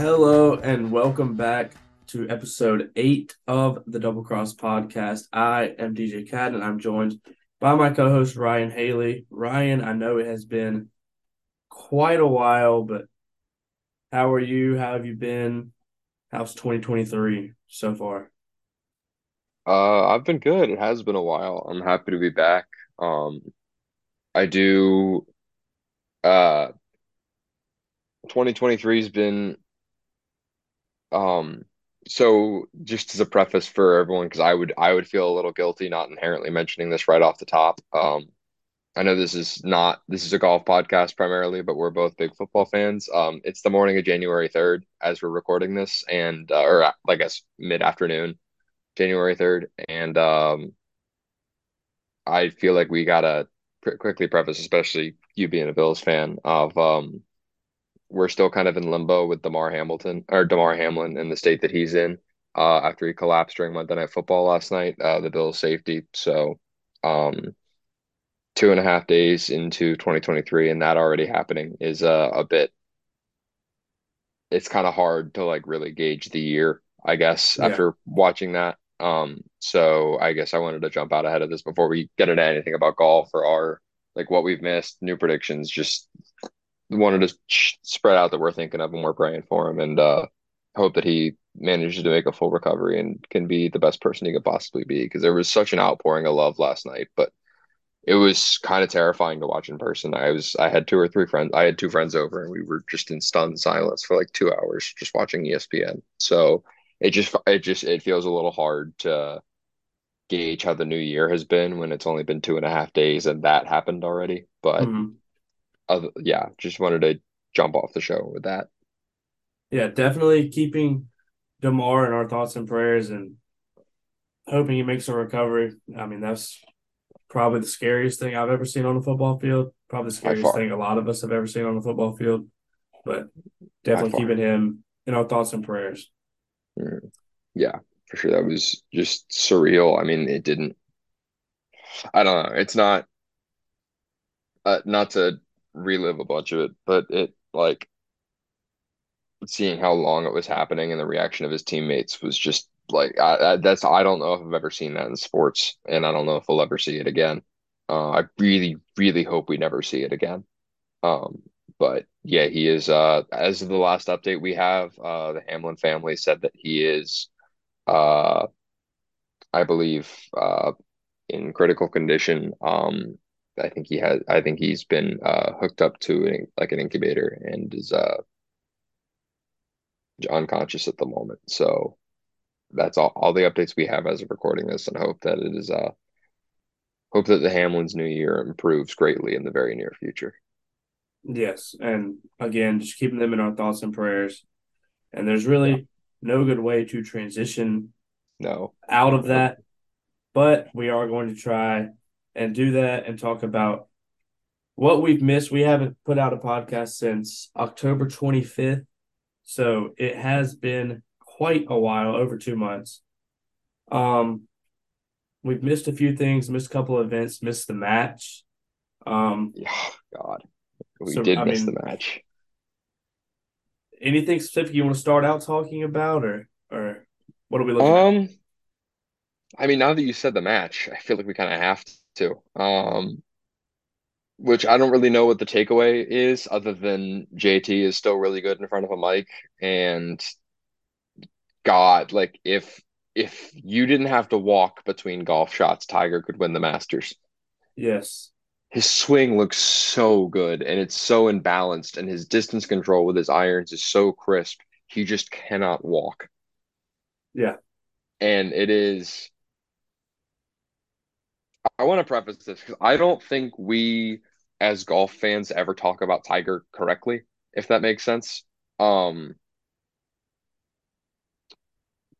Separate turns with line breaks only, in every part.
Hello and welcome back to episode eight of the Double Cross podcast. I am DJ Cat and I'm joined by my co host Ryan Haley. Ryan, I know it has been quite a while, but how are you? How have you been? How's 2023 so far?
Uh, I've been good. It has been a while. I'm happy to be back. Um, I do, uh, 2023's been, um, so just as a preface for everyone, because I would I would feel a little guilty not inherently mentioning this right off the top. Um, I know this is not this is a golf podcast primarily, but we're both big football fans. Um, it's the morning of January 3rd as we're recording this, and uh, or I guess mid afternoon, January 3rd, and um, I feel like we gotta pr quickly preface, especially you being a Bills fan, of um, we're still kind of in limbo with Damar Hamilton or Damar Hamlin in the state that he's in uh, after he collapsed during Monday Night Football last night, uh, the Bills safety. So, um, two and a half days into 2023, and that already happening is uh, a bit. It's kind of hard to like really gauge the year, I guess,
Yeah.
after watching that. Um, so I guess I wanted to jump out ahead of this before we get into anything about golf or our like what we've missed, new predictions. Just wanted to spread out that we're thinking of and we're praying for him, and uh, hope that he manages to make a full recovery and can be the best person he could possibly be. Because there was such an outpouring of love last night, but it was kind of terrifying to watch in person. I was I had two or three friends. I had two friends over, and we were just in stunned silence for like two hours just watching ESPN. So it just it just it feels a little hard to gauge how the new year has been when it's only been two and a half days and that happened already. But
Mhm.
Other, yeah, just wanted to jump off the show with that.
Yeah, definitely keeping Damar in our thoughts and prayers and hoping he makes a recovery. I mean, that's probably the scariest thing I've ever seen on a football field. Probably the scariest thing a lot of us have ever seen on a football field. But definitely keeping him in our thoughts and prayers.
Mm. Yeah, for sure. That was just surreal. I mean, it didn't. I don't know. It's not uh, not to relive a bunch of it, but it like seeing how long it was happening and the reaction of his teammates was just like I, I, that's I don't know if I've ever seen that in sports, and I don't know if we'll ever see it again. Uh, I really, really hope we never see it again. Um, but yeah, he is. Uh, as of the last update we have, uh, the Hamlin family said that he is, uh, I believe, uh, in critical condition. Um, I think he has. I think he's been uh, hooked up to an, like an incubator and is uh, unconscious at the moment. So that's all, all the updates we have as of recording this, and hope that it is uh hope that the Hamlin's new year improves greatly in the very near future.
Yes. And again, just keeping them in our thoughts and prayers. And there's
Yeah.
really no good way to transition
No.
out of that, but we are going to try and do that and talk about what we've missed. We haven't put out a podcast since October 25th. So it has been quite a while, over two months. Um, we've missed a few things, missed a couple of events, missed the match. Um,
God. We
so
did
I
miss the match.
anything specific you want to start out talking about, or or what are we looking at?
Um, I mean, now that you said the match, I feel like we kind of have to. Um, which I don't really know what the takeaway is, other than JT is still really good in front of a mic. And God, like if if you didn't have to walk between golf shots, Tiger could win the Masters.
Yes.
His swing looks so good and it's so imbalanced, and his distance control with his irons is so crisp. He just cannot walk.
Yeah.
And it is, I want to preface this because I don't think we as golf fans ever talk about Tiger correctly, if that makes sense. Um,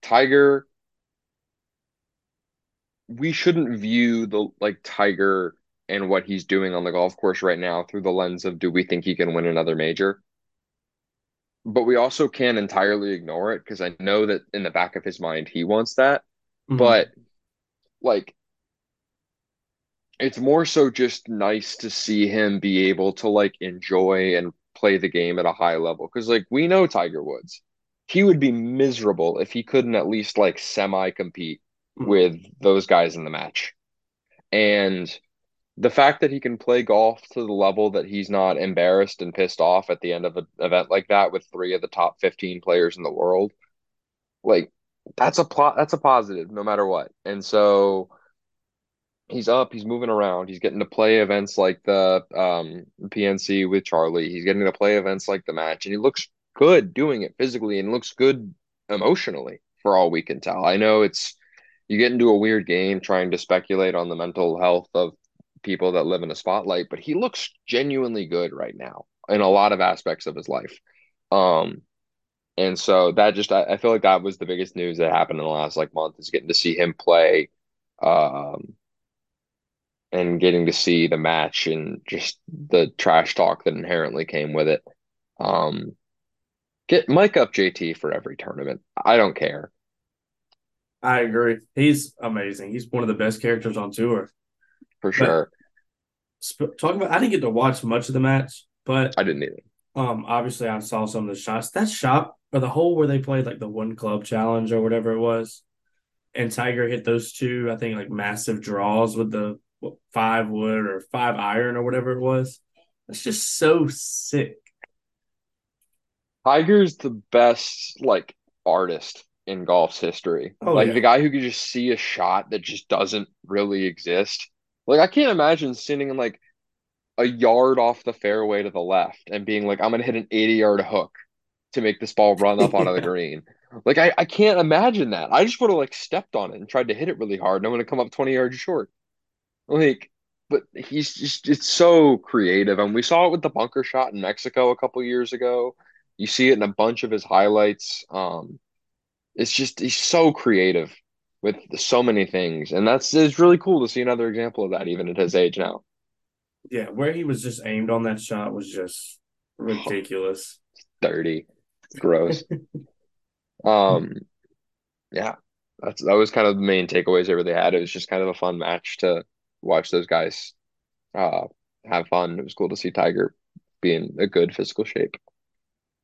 Tiger, we shouldn't view the like Tiger and what he's doing on the golf course right now through the lens of do we think he can win another major? But we also can't entirely ignore it because I know that in the back of his mind he wants that.
hmm
But like it's more so just nice to see him be able to like enjoy and play the game at a high level because like we know Tiger Woods. he would be miserable if he couldn't at least like semi compete
Mhm.
with those guys in the match. And the fact that he can play golf to the level that he's not embarrassed and pissed off at the end of an event like that with three of the top 15 players in the world, like that's a plot that's a positive no matter what. And so he's up, he's moving around, he's getting to play events like the um PNC with Charlie, he's getting to play events like the match, and he looks good doing it physically and looks good emotionally for all we can tell. I know it's you get into a weird game trying to speculate on the mental health of people that live in a spotlight, but he looks genuinely good right now in a lot of aspects of his life. Um, and so that just I, I feel like that was the biggest news that happened in the last like month is getting to see him play um and getting to see the match and just the trash talk that inherently came with it. Um get Mike up JT for every tournament. I don't care.
I agree. He's amazing. He's one of the best characters on tour.
For sure.
Sp- talking about, I didn't get to watch much of the match, but
I didn't either.
um, obviously I saw some of the shots. That shot or the hole where they played like the one club challenge or whatever it was, and Tiger hit those two, I think like massive draws with the what, five wood or five iron or whatever it was. That's just so sick.
Tiger's the best like artist in golf's history.
Oh,
like
yeah.
the guy who could just see a shot that just doesn't really exist. Like I can't imagine sitting in like a yard off the fairway to the left and being like, I'm gonna hit an 80 yard hook to make this ball run up onto the green. Like I, I can't imagine that. I just would have like stepped on it and tried to hit it really hard and I'm gonna come up 20 yards short. Like, but he's just it's so creative. And we saw it with the bunker shot in Mexico a couple years ago. You see it in a bunch of his highlights. Um, it's just he's so creative with so many things, and that's it's really cool to see another example of that even at his age now.
Yeah, where he was just aimed on that shot was just ridiculous.
Dirty, gross. um, yeah, that's that was kind of the main takeaways they really had. It was just kind of a fun match to watch those guys uh have fun. It was cool to see Tiger be in a good physical shape.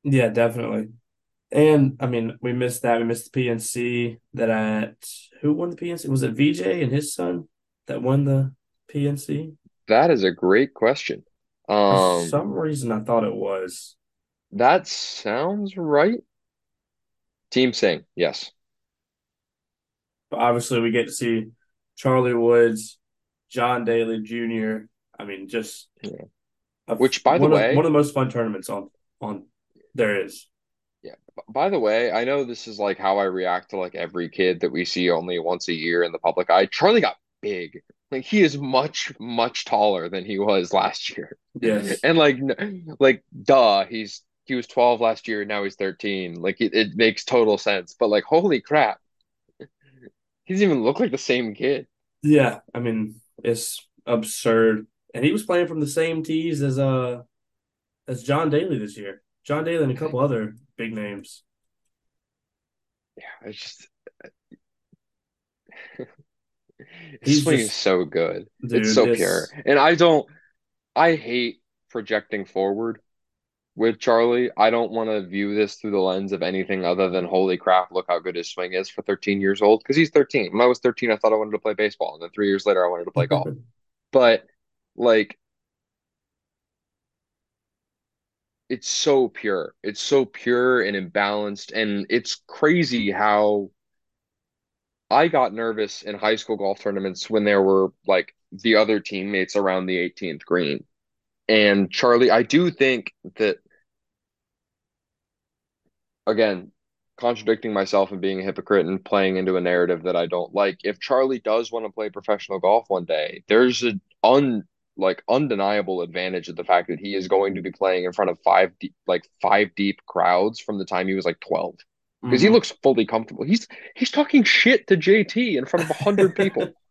Yeah, definitely. And I mean, we missed that. We missed the PNC that at who won the PNC? Was it Vijay and his son that won the PNC?
That is a great question.
For
Um,
some reason, I thought it was.
that sounds right. Team Singh, yes.
But obviously, we get to see Charlie Woods, John Daly Jr. I mean, just
Yeah.
a-
Which, by the
one of-
way-
one of the most fun tournaments on on there is. Yeah.
By the way, I know this is like how I react to like every kid that we see only once a year in the public eye. Charlie got big. Like he is much, much taller than he was last year.
Yes.
And like, like, duh, he's he was 12 last year, now he's 13. Like it, it makes total sense. But like, holy crap, he doesn't even look like the same kid.
Yeah, I mean, it's absurd. And he was playing from the same tees as uh as John Daly this year. John Daly and a couple other big names.
Yeah, it's just
He's
swing
just-
is so good.
Dude,
It's so
this-
pure. And I don't I hate projecting forward with Charlie. I don't want to view this through the lens of anything other than holy crap, look how good his swing is for 13 years old. Because he's 13. When I was 13, I thought I wanted to play baseball. And then three years later, I wanted to play golf. But like it's so pure. It's so pure and imbalanced. And it's crazy how I got nervous in high school golf tournaments when there were like the other teammates around the 18th green. And Charlie, I do think that, again, contradicting myself and being a hypocrite and playing into a narrative that I don't like. If Charlie does want to play professional golf one day, there's an un like undeniable advantage of the fact that he is going to be playing in front of five deep, like five deep crowds from the time he was like 12 because he
Mhm.
looks fully comfortable. He's he's talking shit to JT in front of a hundred people.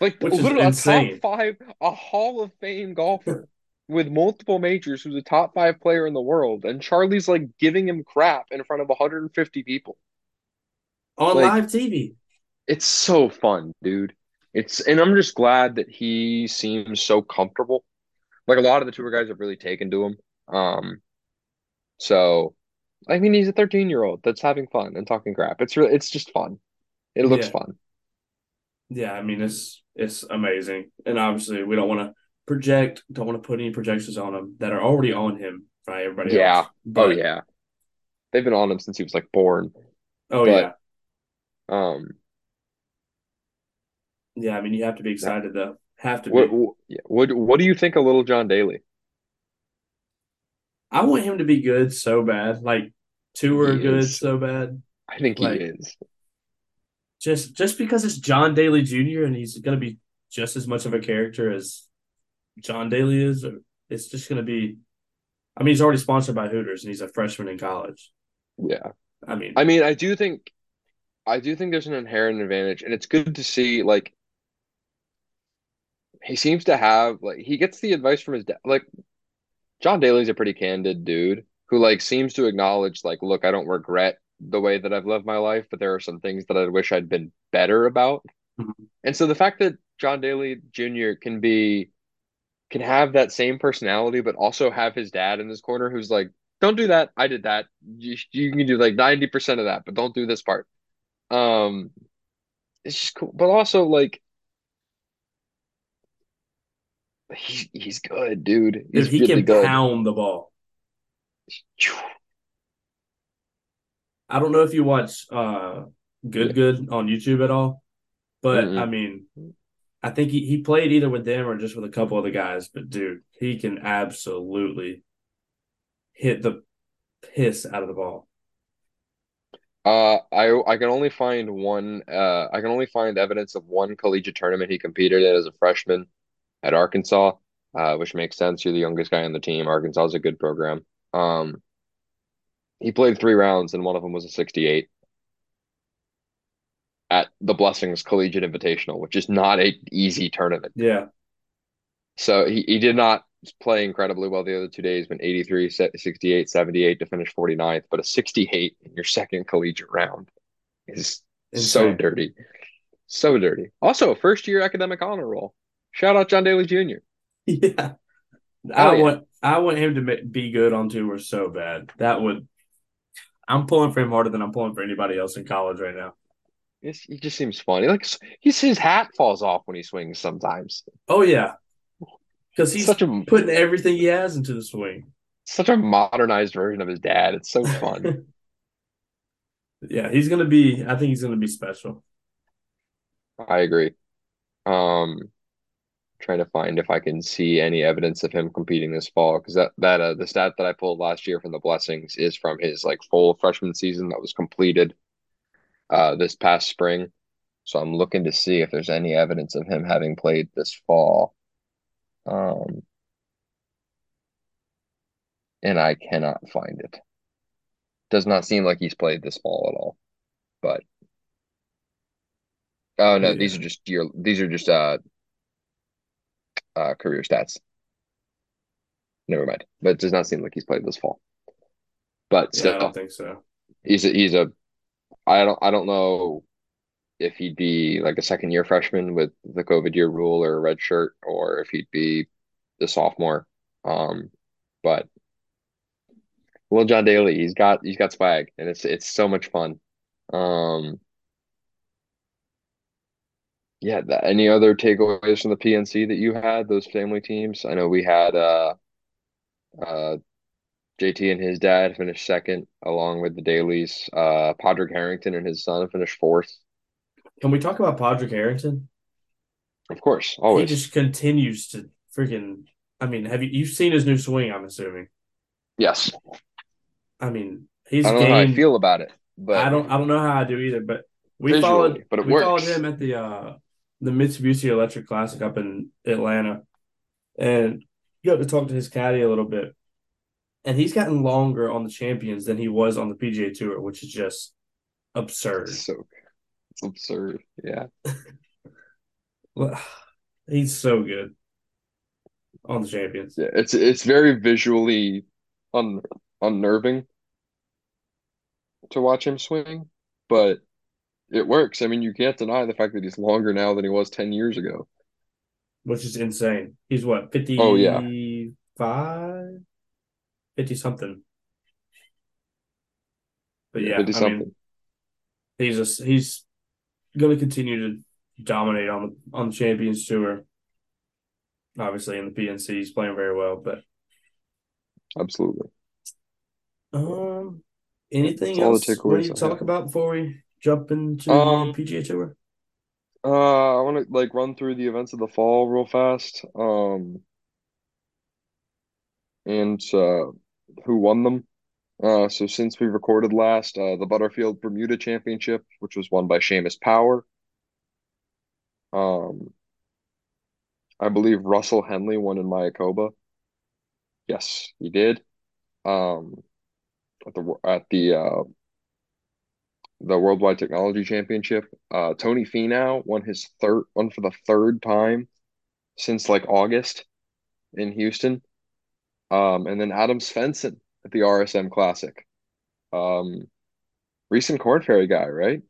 Like
Which
literally a top five, a Hall of Fame golfer with multiple majors who's a top five player in the world, and Charlie's like giving him crap in front of 150 people.
on
like-
live TV.
It's so fun, dude. It's and I'm just glad that he seems so comfortable. Like a lot of the tour guys have really taken to him. Um, so I mean, he's a 13 year old that's having fun and talking crap. It's really, it's just fun. It looks
Yeah.
fun.
Yeah, I mean it's it's amazing. And obviously we don't want to project, don't want to put any projections on him that are already on him by everybody
Yeah.
else.
Oh yeah. They've been on him since he was like born.
oh
But-
yeah.
Um,
Yeah, I mean you have to be excited though. Have to
what,
be.
what, yeah, what, what do you think of Little John Daly?
I want him to be good so bad. Like two are good so bad.
I think he
Like-
is.
Just just because it's John Daly Jr. and he's gonna be just as much of a character as John Daly is, or it's just gonna be I mean he's already sponsored by Hooters and he's a freshman in college.
Yeah.
I mean
I mean, I do think, I do think there's an inherent advantage, and it's good to see. Like, he seems to have like he gets the advice from his dad. Like, John Daly's a pretty candid dude who like seems to acknowledge like, look, I don't regret the way that I've lived my life, but there are some things that I wish I'd been better about.
Mhm.
And so the fact that John Daly Jr. can be can have that same personality, but also have his dad in his corner who's like, don't do that. I did that. You, you can do like 90% of that, but don't do this part. Um, it's just cool. But also like he, he's good, dude. He's
if he
really
can
good.
pound the ball. I don't know if you watch uh Good Good on YouTube at all, but
Mm-mm.
I mean, I think he, he played either with them or just with a couple other guys. But dude, he can absolutely hit the piss out of the ball.
Uh, I I can only find one. Uh, I can only find evidence of one collegiate tournament he competed in as a freshman at Arkansas, uh, which makes sense. You're the youngest guy on the team. Arkansas is a good program. Um, he played three rounds, and one of them was a 68 at the Blessings Collegiate Invitational, which is not a easy tournament.
Yeah,
So he, he did not play incredibly well the other two days, went 83, 68, 78 to finish 49th, but a 68 in your second collegiate round is so dirty. So dirty. Also, a first year academic honor roll. Shout out John Daly Jr.
yeah.
Oh,
I
yeah.
want I want him to be good on tour so bad. That would. I'm pulling for him harder than I'm pulling for anybody else in college right now.
He just seems funny. Like he's his hat falls off when he swings sometimes.
Oh yeah, because he's
such a
putting everything he has into the swing.
such a modernized version of his dad. It's so fun.
yeah, he's gonna be. I think he's gonna be special.
I agree. Um, trying to find if I can see any evidence of him competing this fall because that that uh, the stat that I pulled last year from the Blessings is from his like full freshman season that was completed uh this past spring. So I'm looking to see if there's any evidence of him having played this fall. Um, and I cannot find it. Does not seem like he's played this fall at all. But oh no, these are just your these are just uh uh career stats. Never mind. But it does not seem like he's played this fall. But
Yeah, I don't think so.
he's a, he's a I don't I don't know if he'd be like a second year freshman with the COVID year rule or a red shirt or if he'd be the sophomore. Um, but Will John Daly, he's got he's got swag and it's it's so much fun. Um, yeah, any other takeaways from the PNC that you had, those family teams? I know we had uh uh JT and his dad finished second along with the Dalys. Uh Padraig Harrington and his son finished fourth.
Can we talk about Padraig Harrington?
Of course, always.
He just continues to freaking. I mean, have you you've seen his new swing? I'm assuming.
Yes.
I mean, he's
I don't know how I feel about it, but
I don't. I don't know how I do either. But we
Visually,
followed.
but it
we followed him at the uh the Mitsubishi Electric Classic up in Atlanta, and you got to talk to his caddy a little bit. And he's gotten longer on the champions than he was on the PGA Tour, which is just absurd.
it's so it's absurd. Yeah.
He's so good on the champions.
Yeah, it's it's very visually un unnerving to watch him swing, but it works. I mean, you can't deny the fact that he's longer now than he was 10 years ago.
which is insane. He's what, 55?
Oh, yeah.
50 something. But yeah,
50
I
something.
mean, he's just he's going to continue to dominate on the on the Champions Tour. Obviously, in the PNC, he's playing very well. But
Absolutely.
um, anything
That's
else we need
takeaways
to talk about before we jump into
Um,
the PGA Tour?
Uh, I want to like run through the events of the fall real fast. Um, and uh, who won them? Uh, so since we recorded last, uh, the Butterfield Bermuda Championship, which was won by Seamus Power. Um, I believe Russell Henley won in Mayakoba. Yes, he did. Um, at the at the uh, the Worldwide Technology Championship, uh, Tony Finau won his third one for the third time since like August in Houston. Um, and then Adam Svensson at the RSM Classic. Um, recent Korn Ferry guy, right?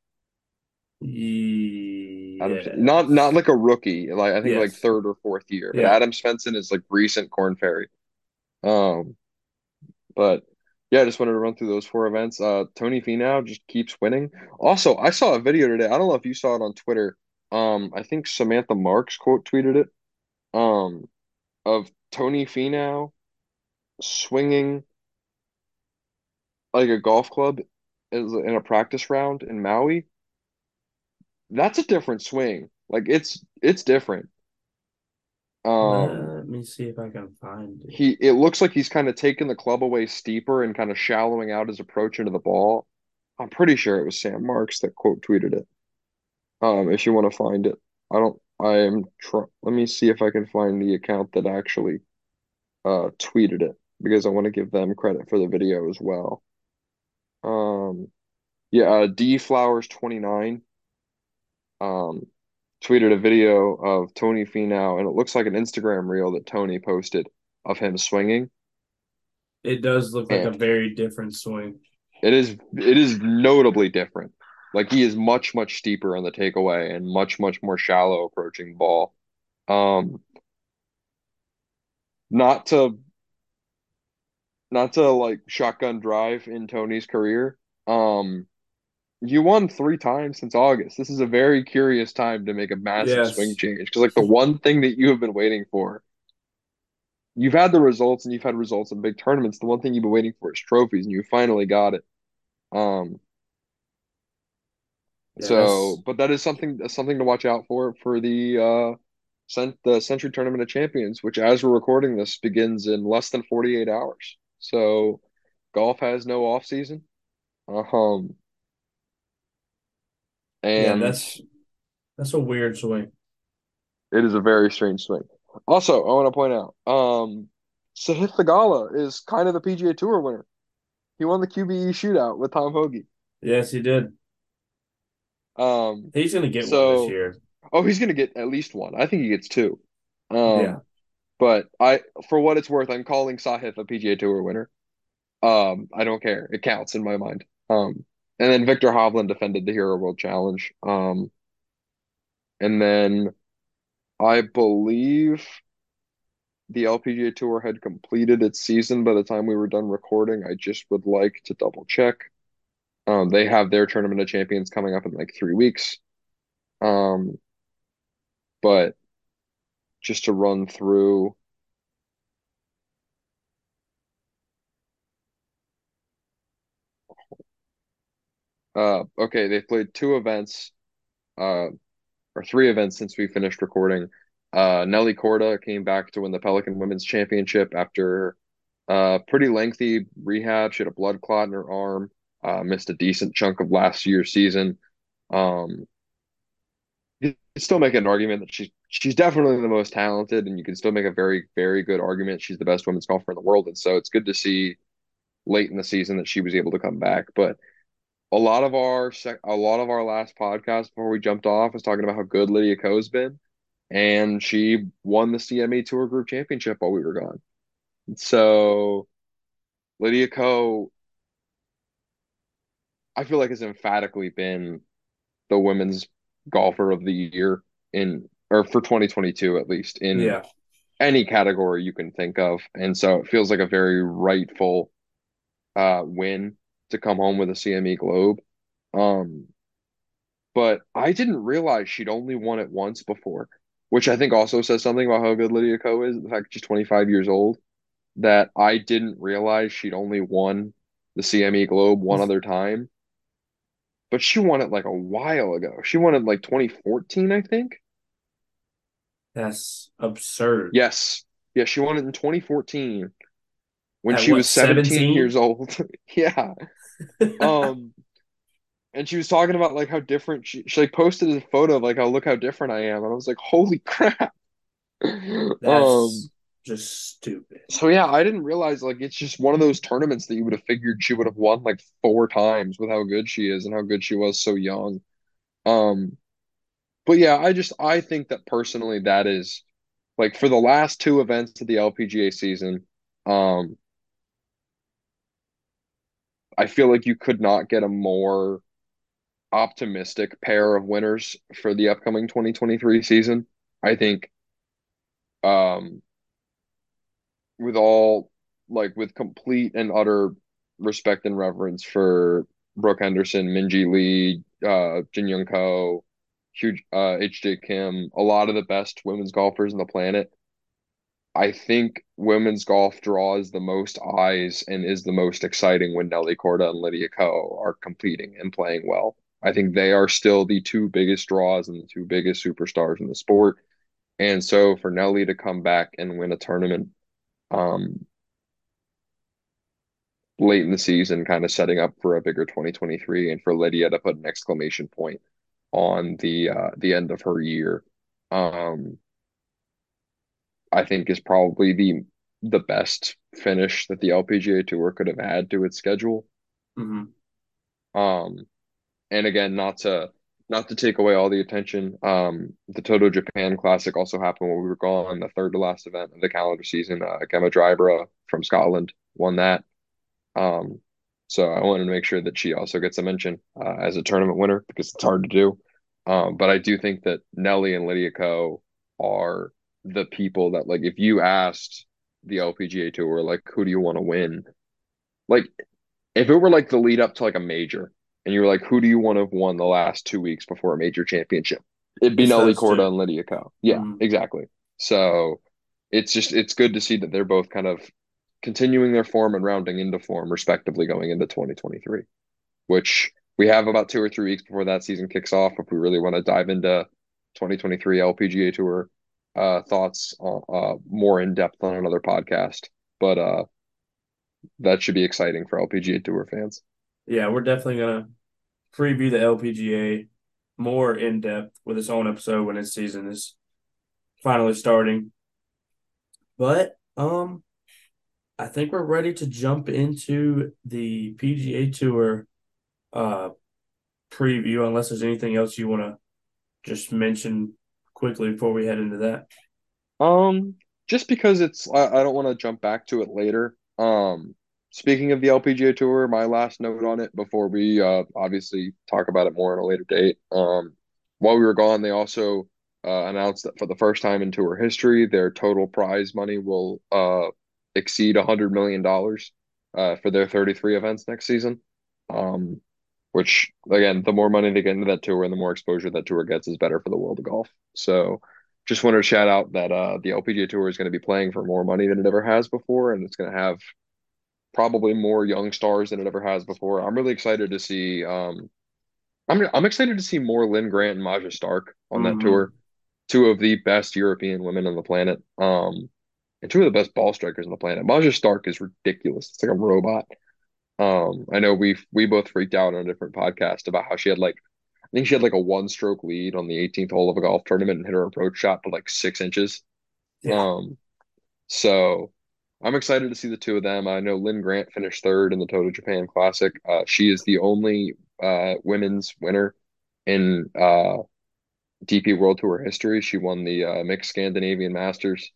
Adam, not not like a rookie, like I think like third or fourth year, but
Yeah.
Adam Svensson is like recent Korn Ferry. Um, but yeah, I just wanted to run through those four events. Uh, Tony Finau just keeps winning. Also, I saw a video today. I don't know if you saw it on Twitter. Um, I think Samantha Marks quote tweeted it. Um, of Tony Finau swinging like a golf club is in a practice round in Maui. That's a different swing. Like it's it's different. Um,
Let me see if I can find it.
he it looks like he's kind of taking the club away steeper and kind of shallowing out his approach into the ball. I'm pretty sure it was Sam Marks that quote tweeted it. Um, if you want to find it, I don't. I am try. Let me see if I can find the account that actually uh tweeted it because I want to give them credit for the video as well. Um, yeah, uh, D Flowers 29 um tweeted a video of Tony Finau and it looks like an Instagram reel that Tony posted of him swinging.
It does look like a very different swing.
It is it is notably different. Like he is much much steeper on the takeaway and much much more shallow approaching ball. Um, not to not to like shotgun drive in Tony's career. Um, you won three times since August. This is a very curious time to make a massive
Yes.
swing change because like the one thing that you have been waiting for. You've had the results and you've had results in big tournaments. The one thing you've been waiting for is trophies, and you finally got it. Um, So, but that is something something to watch out for for the uh cent the Sentry Tournament of Champions, which as we're recording this begins in less than 48 hours. So, golf has no off season. Um,
Yeah,
and
that's that's a weird swing.
it is a very strange swing. Also, I want to point out, um, Sahith Theegala is kind of the PGA Tour winner. He won the QBE shootout with Tom Hoge.
Yes, he did.
Um,
He's gonna get one this year.
oh, he's gonna get at least one. I think he gets two. Um,
yeah.
But I, for what it's worth, I'm calling Sahith a PGA Tour winner. Um, I don't care. It counts in my mind. Um, and then Viktor Hovland defended the Hero World Challenge. Um, and then I believe the LPGA Tour had completed its season by the time we were done recording. I just would like to double check. Um, they have their Tournament of Champions coming up in like three weeks. Um, but just to run through. Uh, okay, they've played two events, uh, or three events since we finished recording. Uh, Nelly Korda came back to win the Pelican Women's Championship after a pretty lengthy rehab. She had a blood clot in her arm, uh, missed a decent chunk of last year's season. Um, you still make an argument that she's she's definitely the most talented, and you can still make a very, very good argument she's the best women's golfer in the world. And so it's good to see late in the season that she was able to come back. But a lot of our sec a lot of our last podcast before we jumped off was talking about how good Lydia Ko's been, and she won the CME Tour Group Championship while we were gone. So Lydia Ko, I feel like has emphatically been the women's golfer of the year in or for 2022 at least in
Yeah.
any category you can think of. And so it feels like a very rightful uh win to come home with a CME Globe. Um, but I didn't realize she'd only won it once before, which I think also says something about how good Lydia Ko is. The fact she's 25 years old, that I didn't realize she'd only won the CME Globe one other time. But she won it like a while ago. She won it like 2014, I think.
That's absurd.
Yes. Yeah, she won it in 2014 when
At
she
what,
was 17
17?
years old. yeah. Um and she was talking about like how different she she like posted a photo of like how look how different I am. And I was like, holy crap.
That's
Um
just stupid.
so yeah, I didn't realize like it's just one of those tournaments that you would have figured she would have won like four times with how good she is and how good she was so young. Um but yeah, I just I think that personally that is like for the last two events of the LPGA season, um I feel like you could not get a more optimistic pair of winners for the upcoming 2023 season. I think um with all like with complete and utter respect and reverence for Brooke Henderson, Minjee Lee, uh Jin Young Ko, huge uh HJ Kim, a lot of the best women's golfers on the planet. I think women's golf draws the most eyes and is the most exciting when Nelly Korda and Lydia Ko are competing and playing well. I think they are still the two biggest draws and the two biggest superstars in the sport. And so for Nelly to come back and win a tournament um, late in the season, kind of setting up for a bigger 2023, and for Lydia to put an exclamation point on the uh, the end of her year, um, I think is probably the the best finish that the LPGA Tour could have had to its schedule.
hmm
Um, and again, not to not to take away all the attention, um, the Toto Japan Classic also happened when we were gone, the third to last event of the calendar season. Uh, Gemma Dryburgh from Scotland won that. Um, so I wanted to make sure that she also gets a mention uh, as a tournament winner because it's hard to do. Um, but I do think that Nelly and Lydia Ko are the people that like if you asked the LPGA Tour like who do you want to win, like if it were like the lead up to like a major and you were like who do you want to have won the last two weeks before a major championship, it'd be
It's
Nelly Korda and Lydia Ko. Yeah,
Mhm.
exactly. So it's just it's good to see that they're both kind of continuing their form and rounding into form respectively going into 2023, which we have about two or three weeks before that season kicks off. If we really want to dive into 2023 LPGA Tour uh, thoughts uh, more in depth on another podcast, but uh, that should be exciting for LPGA Tour fans.
Yeah, we're definitely gonna preview the LPGA more in depth with its own episode when its season is finally starting. But um, I think we're ready to jump into the PGA Tour uh preview, unless there's anything else you want to just mention quickly before we head into that.
Um, just because it's I, I don't want to jump back to it later. Um, speaking of the LPGA Tour, my last note on it before we uh obviously talk about it more at a later date. Um, while we were gone, they also uh, announced that for the first time in tour history, their total prize money will uh exceed a hundred million dollars uh for their 33 events next season. Um, which again, the more money they get into that tour and the more exposure that tour gets is better for the world of golf. So just wanted to shout out that uh, the LPGA Tour is going to be playing for more money than it ever has before, and it's going to have probably more young stars than it ever has before. I'm really excited to see. Um, I'm I'm excited to see more Linn Grant and Maja Stark on that
Mhm.
tour, two of the best European women on the planet, um, and two of the best ball strikers on the planet. Maja Stark is ridiculous. It's like a robot. Um, I know we we both freaked out on a different podcast about how she had like I think she had like a one stroke lead on the 18th hole of a golf tournament and hit her approach shot to like six inches.
Yeah.
Um, so I'm excited to see the two of them. I know Linn Grant finished third in the Toto Japan Classic. Uh, she is the only uh, women's winner in uh, DP World Tour history. She won the uh, mixed Scandinavian Masters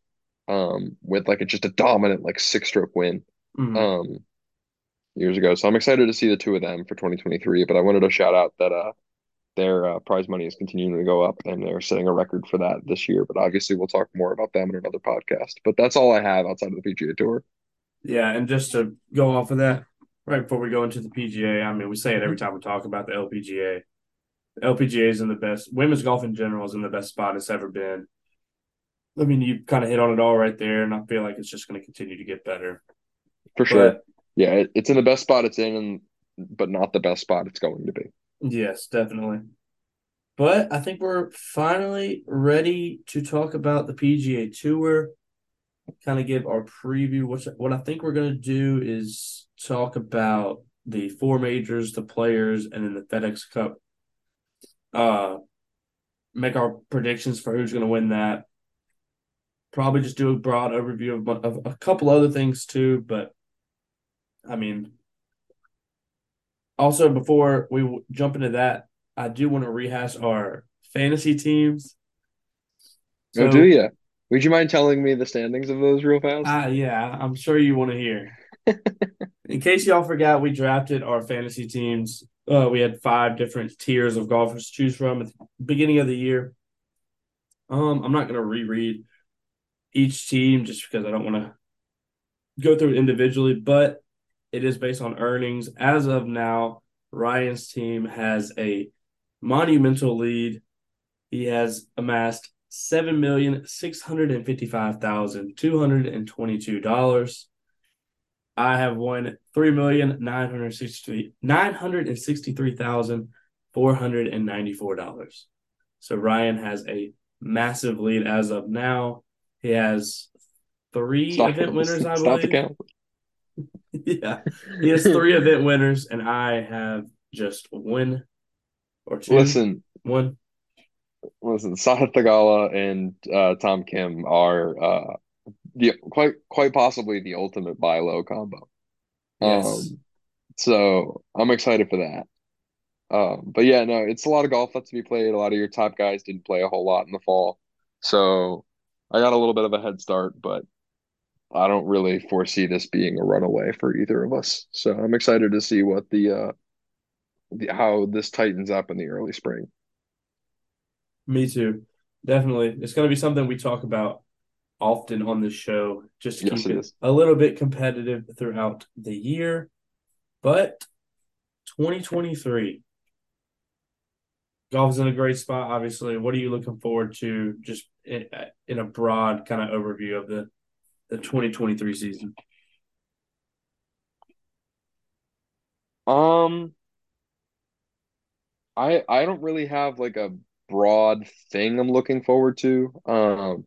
um, with like a, just a dominant like six stroke win
Mhm.
um, years ago. So I'm excited to see the two of them for 2023. But I wanted to shout out that uh, their uh, prize money is continuing to go up and they're setting a record for that this year. But obviously, we'll talk more about them in another podcast. But that's all I have outside of the PGA Tour.
Yeah, and just to go off of that, right before we go into the PGA, I mean, we say it every time we talk about the LPGA. The LPGA is in the best women's golf in general is in the best spot it's ever been. I mean, you kind of hit on it all right there, and I feel like it's just going to continue to get better.
For sure. But, yeah, it, it's in the best spot it's in, and but not the best spot it's going to be.
Yes, definitely. But I think we're finally ready to talk about the PGA Tour. Kind of give our preview. What what I think we're going to do is talk about the four majors, the players, and then the FedEx Cup. Uh, make our predictions for who's going to win that. Probably just do a broad overview of, of a couple other things too, but I mean, also before we jump into that, I do want to rehash our fantasy teams.
So, oh, do you? Would you mind telling me the standings of those real fast?
Uh, yeah, I'm sure you want to hear. In case y'all forgot, we drafted our fantasy teams. Uh, we had five different tiers of golfers to choose from at the beginning of the year. Um, I'm not going to reread each team just because I don't want to go through it individually, but it is based on earnings. As of now, Ryan's team has a monumental lead. He has amassed seven million six hundred and fifty-five thousand two hundred and twenty-two dollars. I have won three million nine hundred sixty nine hundred and sixty-three thousand four hundred and ninety-four dollars. So Ryan has a massive lead as of now. He has three stop, event winners, I believe. the count. yeah, he has three event winners, and I have just one or two.
Listen,
one.
Listen, Sahith Theegala and uh, Tom Kim are uh, the quite quite possibly the ultimate buy low combo. Yes. Um, so I'm excited for that. Um, but yeah, no, it's a lot of golf left to be played. A lot of your top guys didn't play a whole lot in the fall, so I got a little bit of a head start. But I don't really foresee this being a runaway for either of us. So I'm excited to see what the uh, the, how this tightens up in the early spring.
Me too. Definitely. It's going to be something we talk about often on this show just to yes, keep it, it a little bit competitive throughout the year. But 2023 golf is in a great spot obviously what are you looking forward to just in, in a broad kind of overview of the the 2023 season
um I I don't really have like a broad thing I'm looking forward to. Um,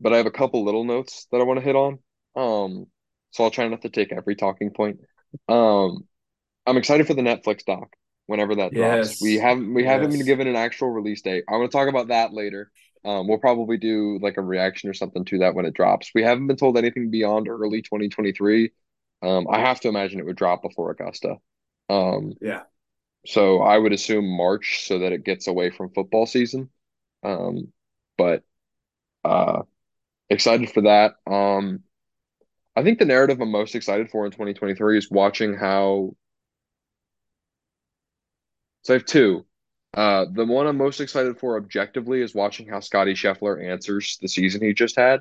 but I have a couple little notes that I want to hit on. Um, so I'll try not to take every talking point. Um, I'm excited for the Netflix doc whenever that yes. drops. We haven't we yes. haven't been given an actual release date. I want to talk about that later. Um, we'll probably do like a reaction or something to that when it drops. We haven't been told anything beyond early 2023. Um, I have to imagine it would drop before Augusta. Um,
yeah.
So I would assume March so that it gets away from football season. Um, but uh, excited for that. Um, I think the narrative I'm most excited for in 2023 is watching how. So I have two. Uh, the one I'm most excited for objectively is watching how Scotty Scheffler answers the season he just had.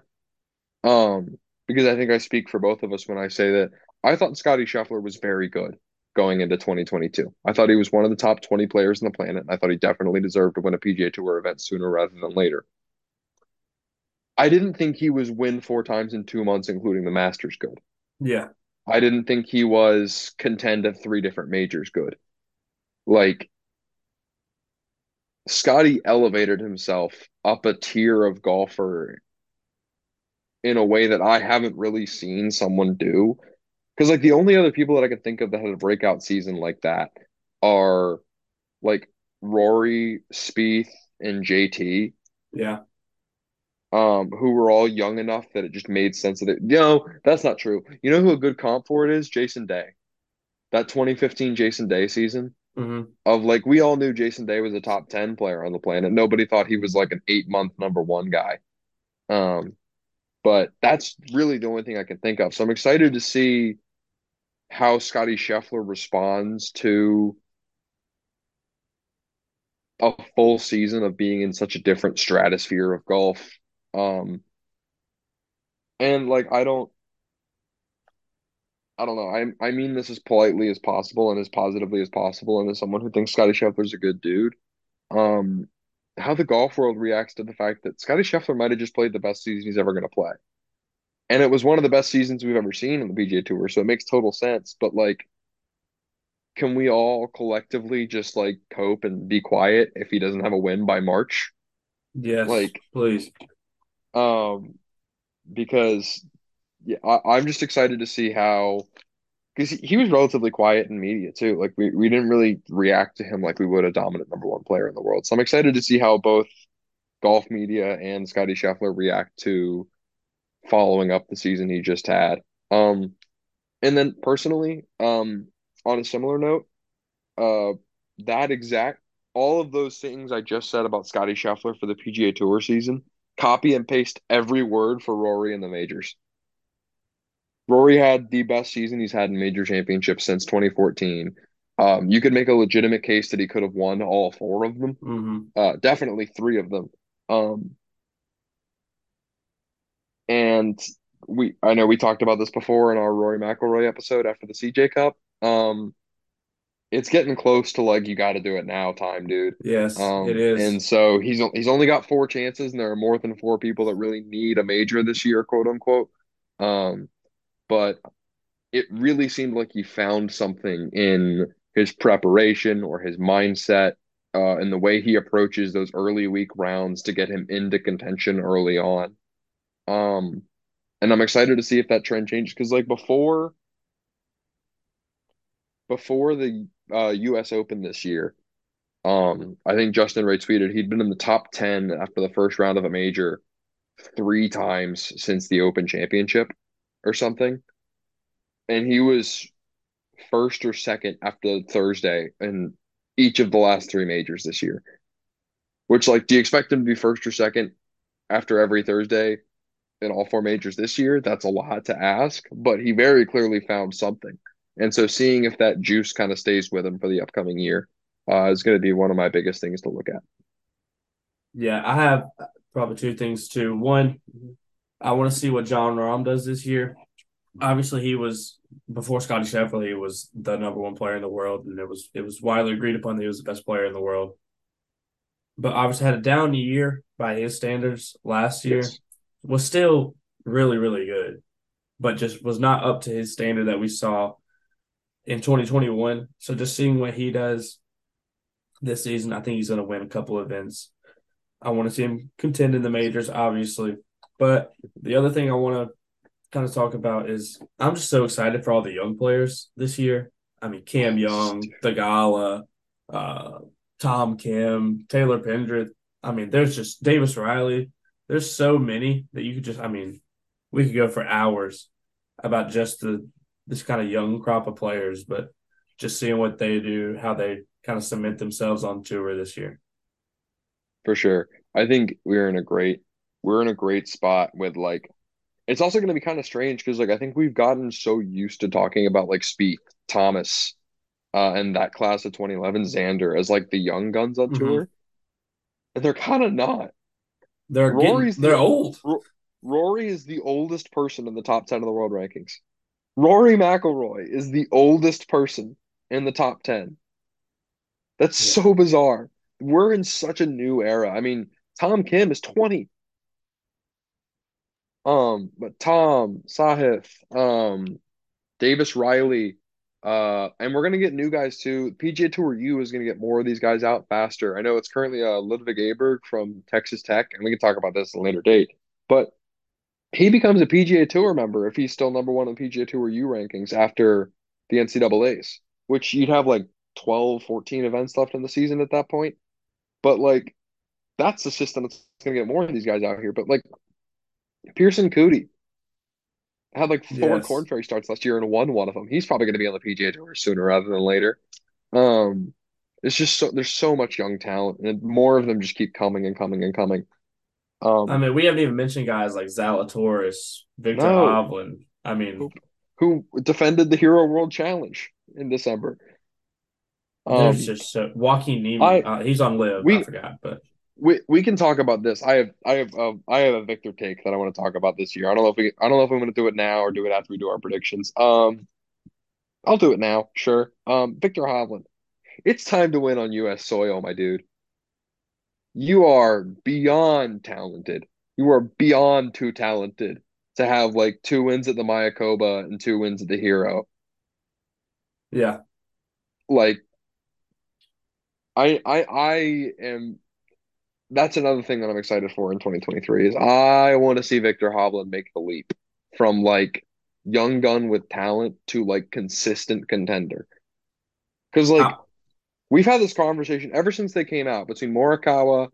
Um, because I think I speak for both of us when I say that I thought Scotty Scheffler was very good going into 2022. I thought he was one of the top 20 players on the planet. I thought he definitely deserved to win a PGA Tour event sooner rather than later. I didn't think he was win four times in two months, including the Masters good.
Yeah.
I didn't think he was contend at three different majors good. Like Scotty elevated himself up a tier of golfer in a way that I haven't really seen someone do because like the only other people that I can think of that had a breakout season like that are like Rory, Spieth, and JT.
Yeah.
Um, who were all young enough that it just made sense of it. You know, that's not true. You know who a good comp for it is? Jason Day. That 2015 Jason Day season
mm-hmm.
of like we all knew Jason Day was a top 10 player on the planet. Nobody thought he was like an eight month number one guy. Um, but that's really the only thing I can think of. So I'm excited to see how Scotty Scheffler responds to a full season of being in such a different stratosphere of golf. Um, and like I don't I don't know. I I mean this as politely as possible and as positively as possible, and as someone who thinks Scotty Scheffler's a good dude. Um, how the golf world reacts to the fact that Scotty Scheffler might have just played the best season he's ever going to play, and it was one of the best seasons we've ever seen in the PGA Tour, so it makes total sense. But like, can we all collectively just like cope and be quiet if he doesn't have a win by March?
Yes,
Like,
please.
um, because yeah, I, I'm just excited to see how because he, he was relatively quiet in media too. Like we, we didn't really react to him like we would a dominant number one player in the world. So I'm excited to see how both golf media and Scotty Scheffler react to following up the season he just had. Um, and then personally, um, on a similar note, uh, that exact all of those things I just said about Scotty Scheffler for the PGA Tour season, copy and paste every word for Rory in the majors. Rory had the best season he's had in major championships since 2014. Um, you could make a legitimate case that he could have won all four of them.
hmm
Uh, definitely three of them. Um, and we, I know we talked about this before in our Rory McIlroy episode after the CJ Cup. Um, it's getting close to like you got to do it now time, dude.
Yes, it
Um,
is.
and so he's he's only got four chances, and there are more than four people that really need a major this year, quote unquote. Um, but it really seemed like he found something in his preparation or his mindset, uh, and the way he approaches those early week rounds to get him into contention early on. Um, and I'm excited to see if that trend changes because like before before the uh, U.S. Open this year, um, I think Justin Ray tweeted he'd been in the top 10 after the first round of a major three times since the Open Championship or something. And he was first or second after Thursday in each of the last three majors this year. Which, like, do you expect him to be first or second after every Thursday in all four majors this year? That's a lot to ask, but he very clearly found something. And so seeing if that juice kind of stays with him for the upcoming year uh, is going to be one of my biggest things to look at.
Yeah, I have probably two things too. One, I want to see what Jon Rahm does this year. Obviously, he was before Scotty Scheffler. He was the number one player in the world, and it was it was widely agreed upon that he was the best player in the world. But obviously, had a down year by his standards last year.
Yes.
Was still really really good, but just was not up to his standard that we saw in 2021. So just seeing what he does this season, I think he's going to win a couple events. I want to see him contend in the majors, obviously. But the other thing I want to kind of talk about is I'm just so excited for all the young players this year. I mean, Cam Young, Theegala, uh, Tom Kim, Taylor Pendrith. I mean, there's just Davis Riley. There's so many that you could just. I mean, we could go for hours about just the this kind of young crop of players, but just seeing what they do, how they kind of cement themselves on tour this year.
For sure. I think we're in a great we're in a great spot with like it's also going to be kind of strange because like I think we've gotten so used to talking about like Spieth, Thomas, uh, and that class of 2011 Xander as like the young guns on
Mhm.
tour, and they're kind of not.
They're getting,
Rory's
they're
the-
old.
Ro- Rory is the oldest person in the top 10 of the world rankings. Rory McIlroy is the oldest person in the top 10. That's
Yeah.
so bizarre. We're in such a new era. I mean, Tom Kim is 20. Um, but Tom, Sahith, um, Davis Riley, uh, and we're gonna get new guys too. PGA Tour U is gonna get more of these guys out faster. I know it's currently uh Ludvig Aberg from Texas Tech, and we can talk about this at a later date. But he becomes a PGA Tour member if he's still number one in PGA Tour U rankings after the NCAA's, which you'd have like 12, 14 events left in the season at that point. But like that's the system that's gonna get more of these guys out here. But like Pierceson Coody had like four
Yes.
Korn Ferry starts last year and won one of them. He's probably gonna be on the PGA Tour sooner rather than later. Um, it's just so there's so much young talent, and more of them just keep coming and coming and coming. Um,
I mean, we haven't even mentioned guys like Zalatoris, Viktor
No.
Hovland. I mean,
who defended the Hero World Challenge in December. Um,
there's just so, Joaquin Niemann.
I-
uh, he's on LIV.
we-
I forgot, but
we we can talk about this. I have I have um, I have a Viktor take that I want to talk about this year. I don't know if we I don't know if I'm going to do it now or do it after we do our predictions. Um, I'll do it now. Sure. Um, Viktor Hovland. It's time to win on U.S. soil, my dude. You are beyond talented. You are beyond too talented to have like two wins at the Mayakoba and two wins at the Hero.
Yeah.
Like I I I am that's another thing that I'm excited for in 2023 is I want to see Viktor Hovland make the leap from like young gun with talent to like consistent contender. Because like
Uh,
we've had this conversation ever since they came out between Morikawa,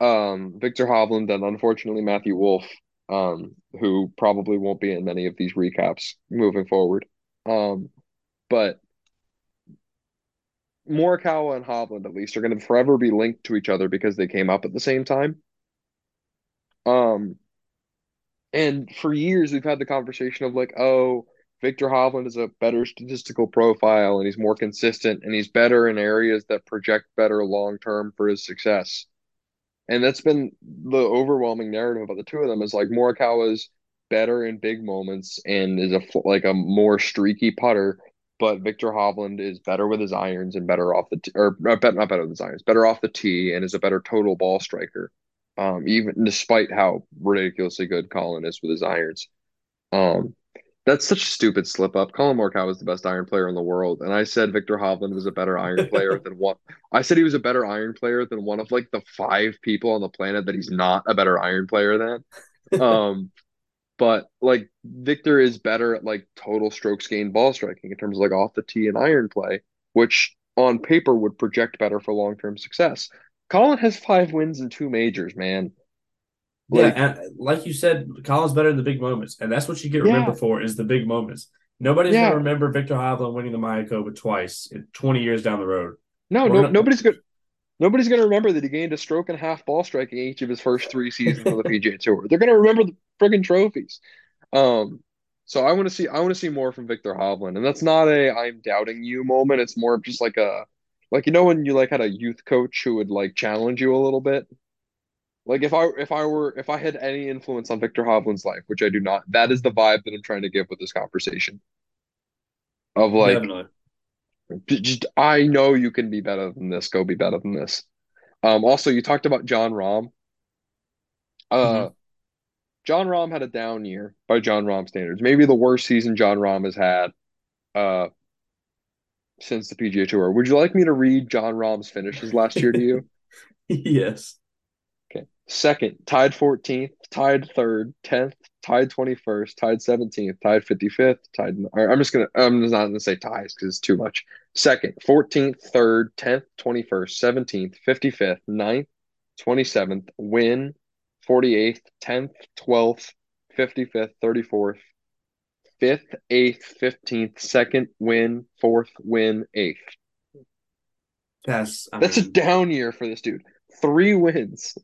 um, Viktor Hovland, and unfortunately Matthew Wolff, um, who probably won't be in many of these recaps moving forward. Um, but Morikawa and Hovland at least are going to forever be linked to each other because they came up at the same time. Um, and for years we've had the conversation of like, oh, Viktor Hovland is a better statistical profile and he's more consistent and he's better in areas that project better long term for his success. And that's been the overwhelming narrative about the two of them is like Morikawa is better in big moments and is a like a more streaky putter, but Viktor Hovland is better with his irons and better off the t- or not better, not better with his irons, better off the tee and is a better total ball striker. Um, even despite how ridiculously good Colin is with his irons. Um, that's such a stupid slip up. Colin Morikawa is the best iron player in the world, and I said Viktor Hovland was a better iron player than one. I said he was a better iron player than one of like the five people on the planet that he's not a better iron player than. Um, but like Viktor is better at like total strokes gained ball striking in terms of like off the tee and iron play, which on paper would project better for long term success. Colin has five wins and two majors, man.
Yeah,
Like,
and like you said, Colin's better in the big moments, and that's what you get
yeah,
remembered for is the big moments. Nobody's going to remember Viktor Hovland winning the Mayakoba twice in 20 years down the road.
No, no,
gonna,
nobody's good. Nobody's going to remember that he gained a stroke and a half ball striking each of his first three seasons on the PGA Tour. They're going to remember the friggin' trophies. Um, so I want to see I want to see more from Viktor Hovland, and that's not a I'm doubting you moment. It's more of just like a like you know when you like had a youth coach who would like challenge you a little bit. Like if I if I were if I had any influence on Viktor Hovland's life, which I do not, that is the vibe that I'm trying to give with this conversation of like just I know you can be better than this. Go be better than this. Um, also, you talked about Jon Rahm. Uh,
hmm
Jon Rahm had a down year by Jon Rahm standards. Maybe the worst season Jon Rahm has had uh, since the PGA Tour. Would you like me to read Jon Rahm's finishes last year to you?
yes.
Okay. Second, tied 14th, tied third, 10th, tied 21st, tied 17th, tied 55th, tied. I'm just gonna. I'm just not gonna say ties because it's too much. Second, 14th, third, 10th, 21st, 17th, 55th, 9th, 27th, win, 48th, 10th, 12th, 55th, 34th, 5th, 8th, 15th, second win, fourth win, eighth.
That's, I
That's a down year for this dude. Three wins.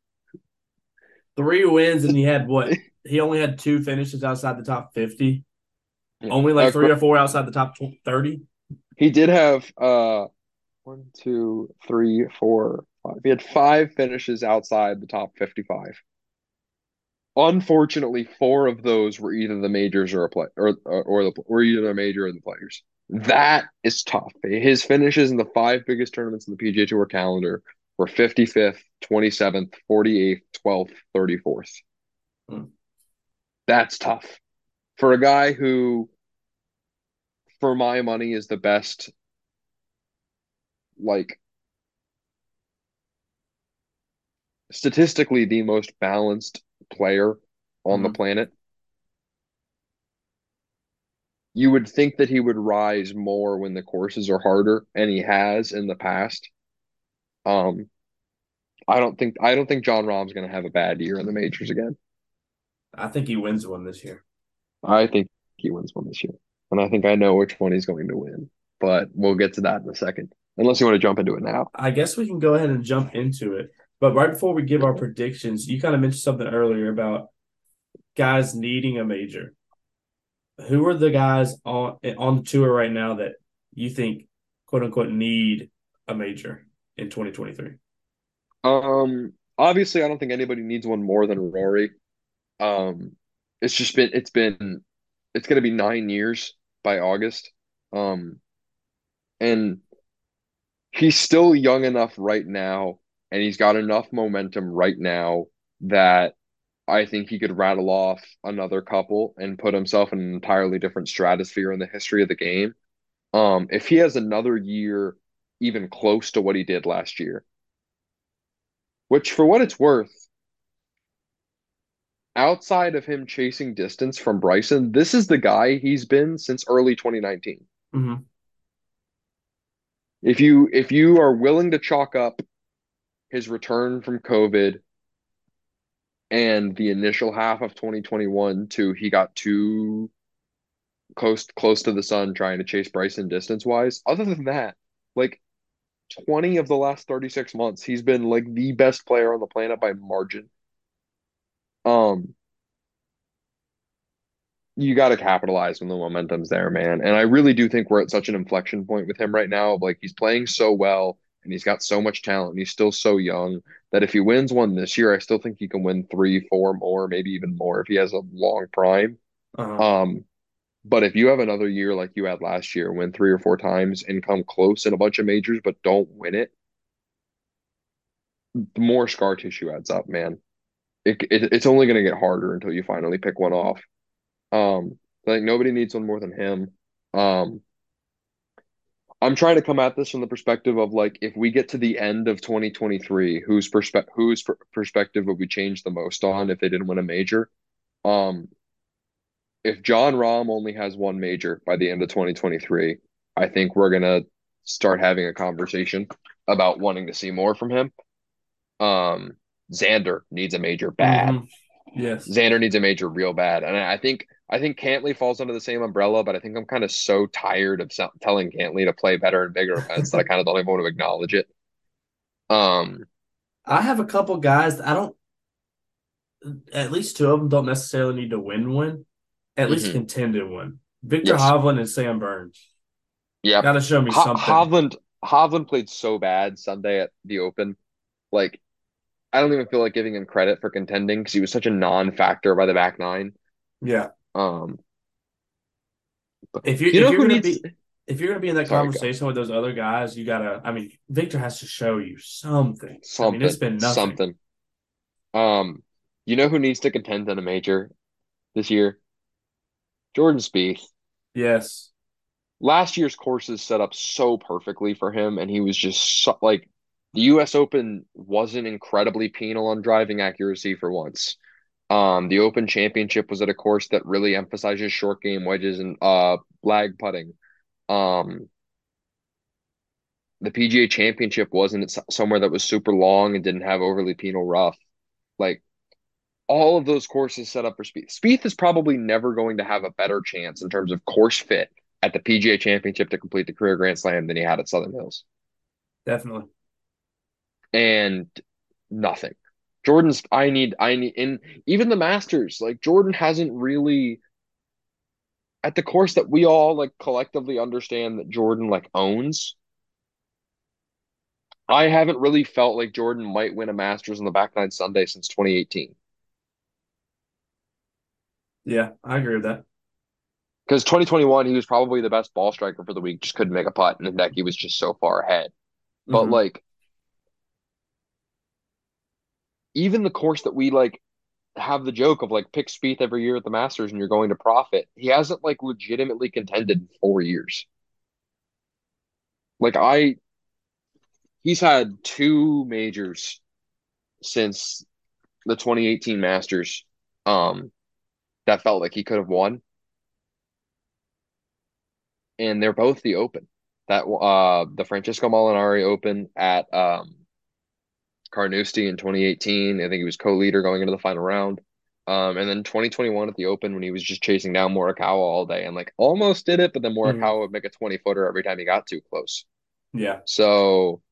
three wins, and he had what? He only had two finishes outside the top 50,
Yeah.
only like
Uh,
three or four outside the top 30.
he did have uh one, two, three, four, five. He had five finishes outside the top 55. Unfortunately, four of those were either the majors or a play or or, or the or either the major or the players. That is tough. His finishes in the five biggest tournaments in the PGA Tour calendar were 55th, 27th, 48th, 12th, 34th.
Hmm.
That's tough for a guy who, for my money, is the best, like statistically the most balanced player on the
Mhm.
planet. You would think that he would rise more when the courses are harder, and he has in the past. Um, I don't think I don't think Jon Rahm's going to have a bad year in the majors again.
I think he wins one this year.
I think he wins one this year, and I think I know which one he's going to win. But we'll get to that in a second. Unless you want to jump into it now.
I guess we can go ahead and jump into it. But right before we give our predictions, you kind of mentioned something earlier about guys needing a major. Who are the guys on on the tour right now that you think quote unquote need a major in 2023?
Um, obviously, I don't think anybody needs one more than Rory. Um, it's just been it's been it's going to be nine years by August. Um, and he's still young enough right now, and he's got enough momentum right now that I think he could rattle off another couple and put himself in an entirely different stratosphere in the history of the game. Um, if he has another year even close to what he did last year, which for what it's worth, outside of him chasing distance from Bryson, this is the guy he's been since early 2019.
Mm-hmm.
If you if you are willing to chalk up his return from COVID and the initial half of 2021 to he got too close close to the sun trying to chase Bryson distance wise. Other than that, like 20 of the last 36 months, he's been like the best player on the planet by margin. Um you got to capitalize when the momentum's there, man. And I really do think we're at such an inflection point with him right now. Of Like he's playing so well and he's got so much talent and he's still so young that if he wins one this year, I still think he can win three, four more, maybe even more if he has a long prime.
Uh-huh.
Um, but if you have another year like you had last year, win three or four times and come close in a bunch of majors but don't win it, the more scar tissue adds up, man. It, it it's only going to get harder until you finally pick one off. Um, like nobody needs one more than him. Um, I'm trying to come at this from the perspective of like if we get to the end of 2023, whose perspe whose per perspective would we change the most on if they didn't win a major? Um, if Jon Rahm only has one major by the end of 2023, I think we're gonna start having a conversation about wanting to see more from him. Um, Xander needs a major bad.
Mhm. Yes.
Xander needs a major real bad, and I think I think Cantlay falls under the same umbrella, but I think I'm kind of so tired of so- telling Cantlay to play better and bigger events that I kind of don't even want to acknowledge it. Um,
I have a couple guys that I don't. At least two of them don't necessarily need to win one. At least
Mhm.
contend to win. Viktor
Yes.
Hovland and Sam Burns.
yeah,
Got to show me
Ho-
something.
Hovland Hovland played so bad Sunday at the Open, like I don't even feel like giving him credit for contending because he was such a non-factor by the back nine.
yeah.
Um,
If you,
you know
if you're
who
gonna
needs?
be if you're gonna be in that
Sorry,
conversation with those other guys, you gotta. I mean, Viktor has to show you something. I
Something,
mean, it's been nothing.
something. Um, you know who needs to contend in a major this year? Jordan Spieth.
Yes.
last year's courses set up so perfectly for him, and he was just so, like the U.S. Open wasn't incredibly penal on driving accuracy for once. Um, the Open Championship was at a course that really emphasizes short game wedges and uh lag putting. Um, the PGA Championship wasn't somewhere that was super long and didn't have overly penal rough. Like all of those courses set up for Spieth. Spieth is probably never going to have a better chance in terms of course fit at the PGA Championship to complete the career Grand Slam than he had at Southern Hills.
Definitely.
And nothing. Jordan's I need I need in even the Masters, like Jordan hasn't really at the course that we all like collectively understand that Jordan like owns. I haven't really felt like Jordan might win a Masters on the back nine Sunday since 2018.
Yeah, I agree with that.
Because 2021, he was probably the best ball striker for the week, just couldn't make a putt, and Hideki was just so far ahead. But
Mhm.
like, even the course that we like have the joke of like pick Spieth every year at the Masters and you're going to profit, he hasn't like legitimately contended in four years. Like I, he's had two majors since the 2018 Masters, um, that felt like he could have won, and they're both the Open. That uh, the Francesco Molinari Open at um, Carnoustie in 2018. I think he was co-leader going into the final round. Um, and then 2021 at the Open when he was just chasing down Morikawa all day and like almost did it, but then Morikawa would make a 20 footer every time he got too close.
Yeah.
So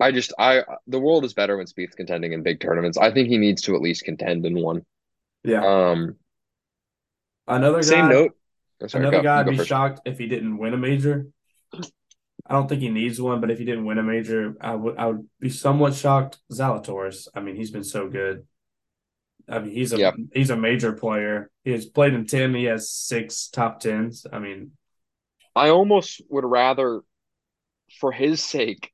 I just I the world is better when Spieth's contending in big tournaments. I think he needs to at least contend in one.
Yeah.
Um,
Another
same note. oh, sorry,
another
go-
guy I'd be
first.
shocked if he didn't win a major. I don't think he needs one, but if he didn't win a major, I would I would be somewhat shocked. Zalatoris. I mean, he's been so good. I mean, he's a
Yep.
he's a major player. He has played in ten. He has six top tens. I mean,
I almost would rather, for his sake,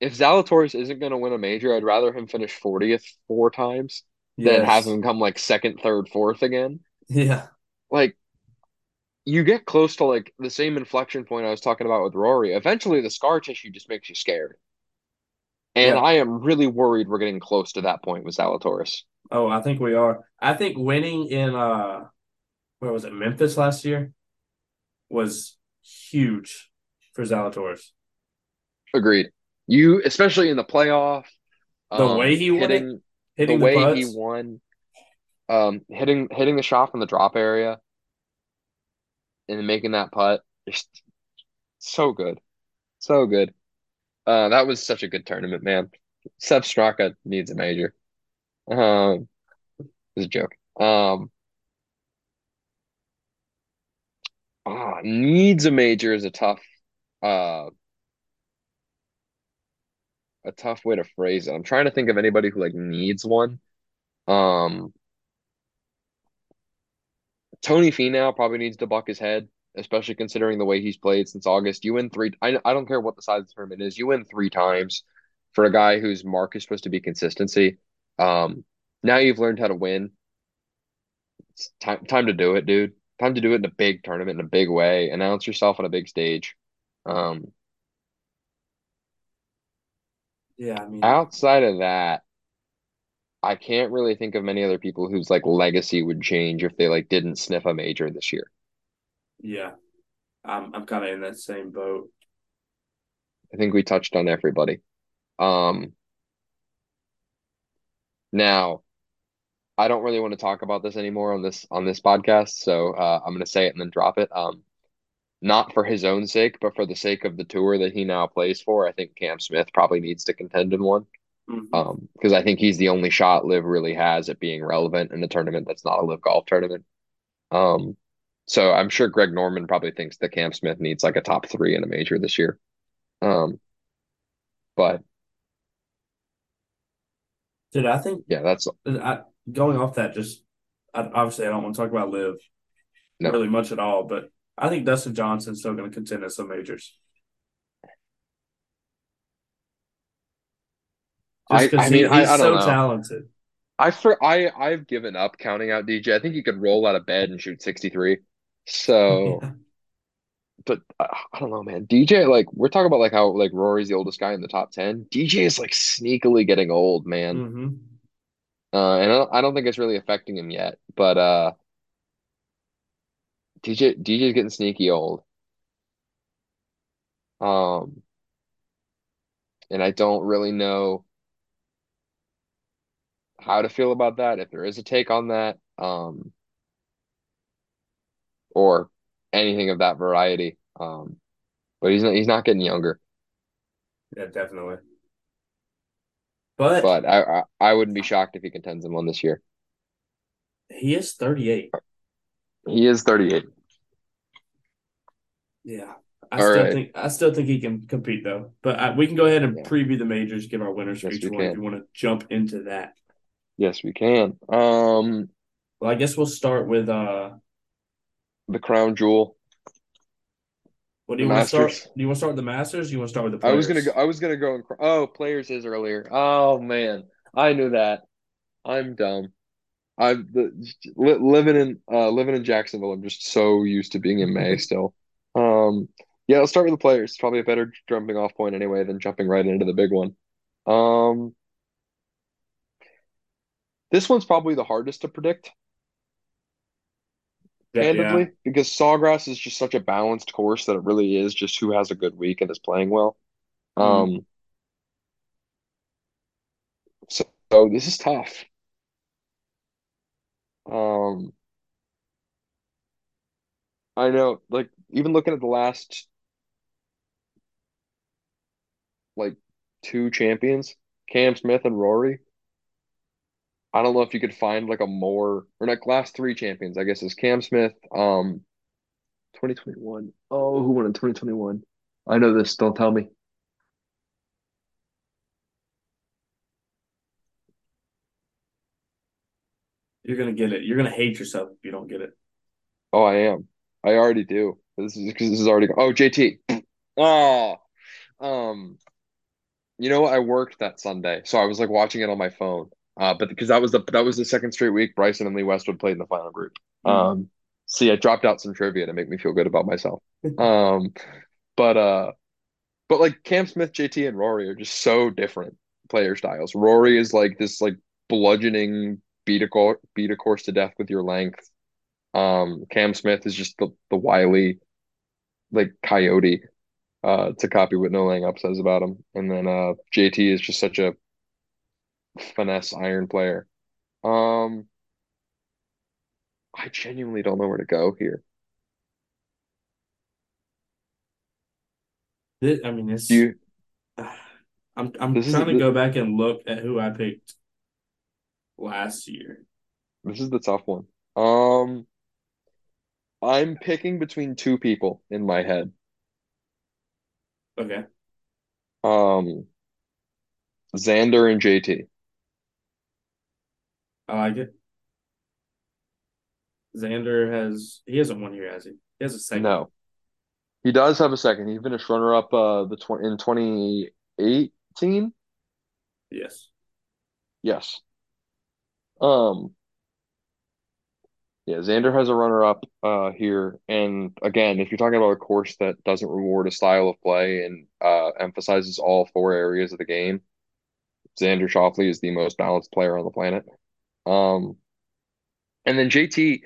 if Zalatoris isn't going to win a major, I'd rather him finish 40th four times than have him come like second, third, fourth again.
Yeah,
Like, you get close to like the same inflection point I was talking about with Rory. Eventually, the scar tissue just makes you scared. And
Yeah.
I am really worried we're getting close to that point with Zalatoris.
Oh, I think we are. I think winning in uh where was it, Memphis last year was huge for Zalatoris.
Agreed. You, especially in the playoff,
The
um,
way he won it,
hitting
Hitting
the
the,
way he won, um, hitting hitting the shot from the drop area, and making that putt, just so good, so good. Uh, that was such a good tournament, man. Sepp Straka needs a major. Um, it was a joke. Um, ah, needs a major is a tough, uh, a tough way to phrase it. I'm trying to think of anybody who like needs one. Um, Tony Finau probably needs to buck his head, especially considering the way he's played since August. You win three. I, I don't care what the size of the tournament is. You win three times for a guy whose mark is supposed to be consistency. Um, now you've learned how to win. It's time time to do it, dude. Time to do it in a big tournament in a big way. Announce yourself on a big stage. Um,
Yeah, I mean,
outside of that, I can't really think of many other people whose like legacy would change if they like didn't sniff a major this year.
yeah. I'm I'm kind of in that same boat.
I think we touched on everybody. Um, now, I don't really want to talk about this anymore on this on this podcast, so uh, I'm going to say it and then drop it. Um, not for his own sake, but for the sake of the tour that he now plays for, I think Cam Smith probably needs to contend in one.
Mhm.
Um, because I think he's the only shot Liv really has at being relevant in a tournament that's not a Liv golf tournament. Um, so I'm sure Greg Norman probably thinks that Cam Smith needs like a top three in a major this year. Um, but
Dude, I think
yeah, that's
I, going off that, just I, obviously I don't want to talk about Liv
No.
really much at all, but I think Dustin Johnson's still going to contend at some majors. Just because
I mean, I-
he's
I
so
know.
talented.
I for I I've given up counting out DJ. I think he could roll out of bed and shoot 63. So,
Yeah.
but uh, I don't know, man. DJ, like we're talking about like how like Rory's the oldest guy in the top 10. DJ is like sneakily getting old, man.
hmm
Uh, and I don't, I don't think it's really affecting him yet. But uh, DJ DJ's getting sneaky old. Um, and I don't really know how to feel about that, if there is a take on that, um, or anything of that variety. Um, but he's not he's not getting younger.
Yeah, definitely. But,
But I, I I wouldn't be shocked if he contends in one this year.
he is 38.
He is 38.
Yeah. I
All
still
right.
think I still think he can compete though. But I, we can go ahead and
Yeah.
preview the majors, give our winners for
Yes,
each
we
one if you want to jump into that.
Yes, we can. Um,
Well, I guess we'll start with uh
the crown jewel.
what do you want to start? Do you want to start with the Masters? You want to start with the Players?
I was gonna go. I was gonna go and oh, players is earlier. Oh man, I knew that. I'm dumb. I'm the li living in uh living in Jacksonville. I'm just so used to being in May still. Um, yeah, let's start with the players. It's probably a better jumping off point anyway than jumping right into the big one. Um, this one's probably the hardest to predict,
Yeah,
candidly,
yeah.
because Sawgrass is just such a balanced course that it really is just who has a good week and is playing well. Um, so, so this is tough. Um, I know, like even looking at the last like two champions, Cam Smith and Rory. I don't know if you could find like a more or not last three champions, I guess is Cam Smith, um, 2021. Oh, who won in 2021? I know this, don't tell me.
You're gonna get it. You're gonna hate yourself if you don't get it.
Oh, I am. I already do. This is because this is already. Oh, JT. Oh, um, you know I worked that Sunday, so I was like watching it on my phone. Uh, but because that was the that was the second straight week Bryson and Lee Westwood played in the final group.
Hmm.
Um, see, I dropped out some trivia to make me feel good about myself. Um, but uh, but like Cam Smith, JT, and Rory are just so different player styles. Rory is like this like bludgeoning beat a course, beat a course to death with your length. Um, Cam Smith is just the the wily like coyote. Uh, to copy what No Laying Up says about him, and then uh, JT is just such a finesse iron player. Um, I genuinely don't know where to go here.
This, I mean, it's.
You?
I'm I'm
This is
trying to
the,
go back and look at who I picked last year.
this is the tough one. Um, I'm picking between two people in my head.
Okay.
Um, Xander and JT.
I like it. Xander has he hasn't won here, has he? He has a second.
No, he does have a second. He finished runner up uh the tw in 2018.
Yes.
Yes. Um, yeah, Xander has a runner up uh here. And again, if you're talking about a course that doesn't reward a style of play and uh emphasizes all four areas of the game, Xander Schauffele is the most balanced player on the planet. Um, and then JT,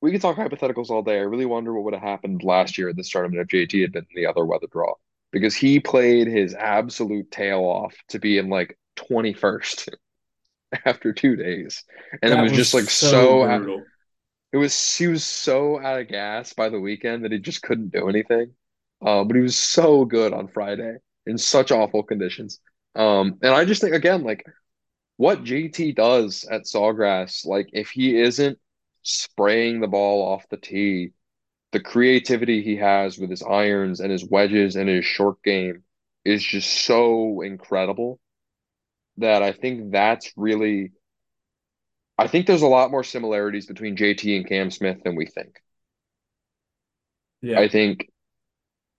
we could talk hypotheticals all day. I really wonder what would have happened last year at this tournament if JT had been in the other weather draw because he played his absolute tail off to be in like 21st after two days. And it was
was
just like
so
so
brutal.
it was he was so out of gas by the weekend that he just couldn't do anything. Uh, but he was so good on Friday in such awful conditions. Um, and I just think again, like what JT does at Sawgrass, like if he isn't spraying the ball off the tee, the creativity he has with his irons and his wedges and his short game is just so incredible that I think that's really I think there's a lot more similarities between JT and Cam Smith than we think.
Yeah.
I think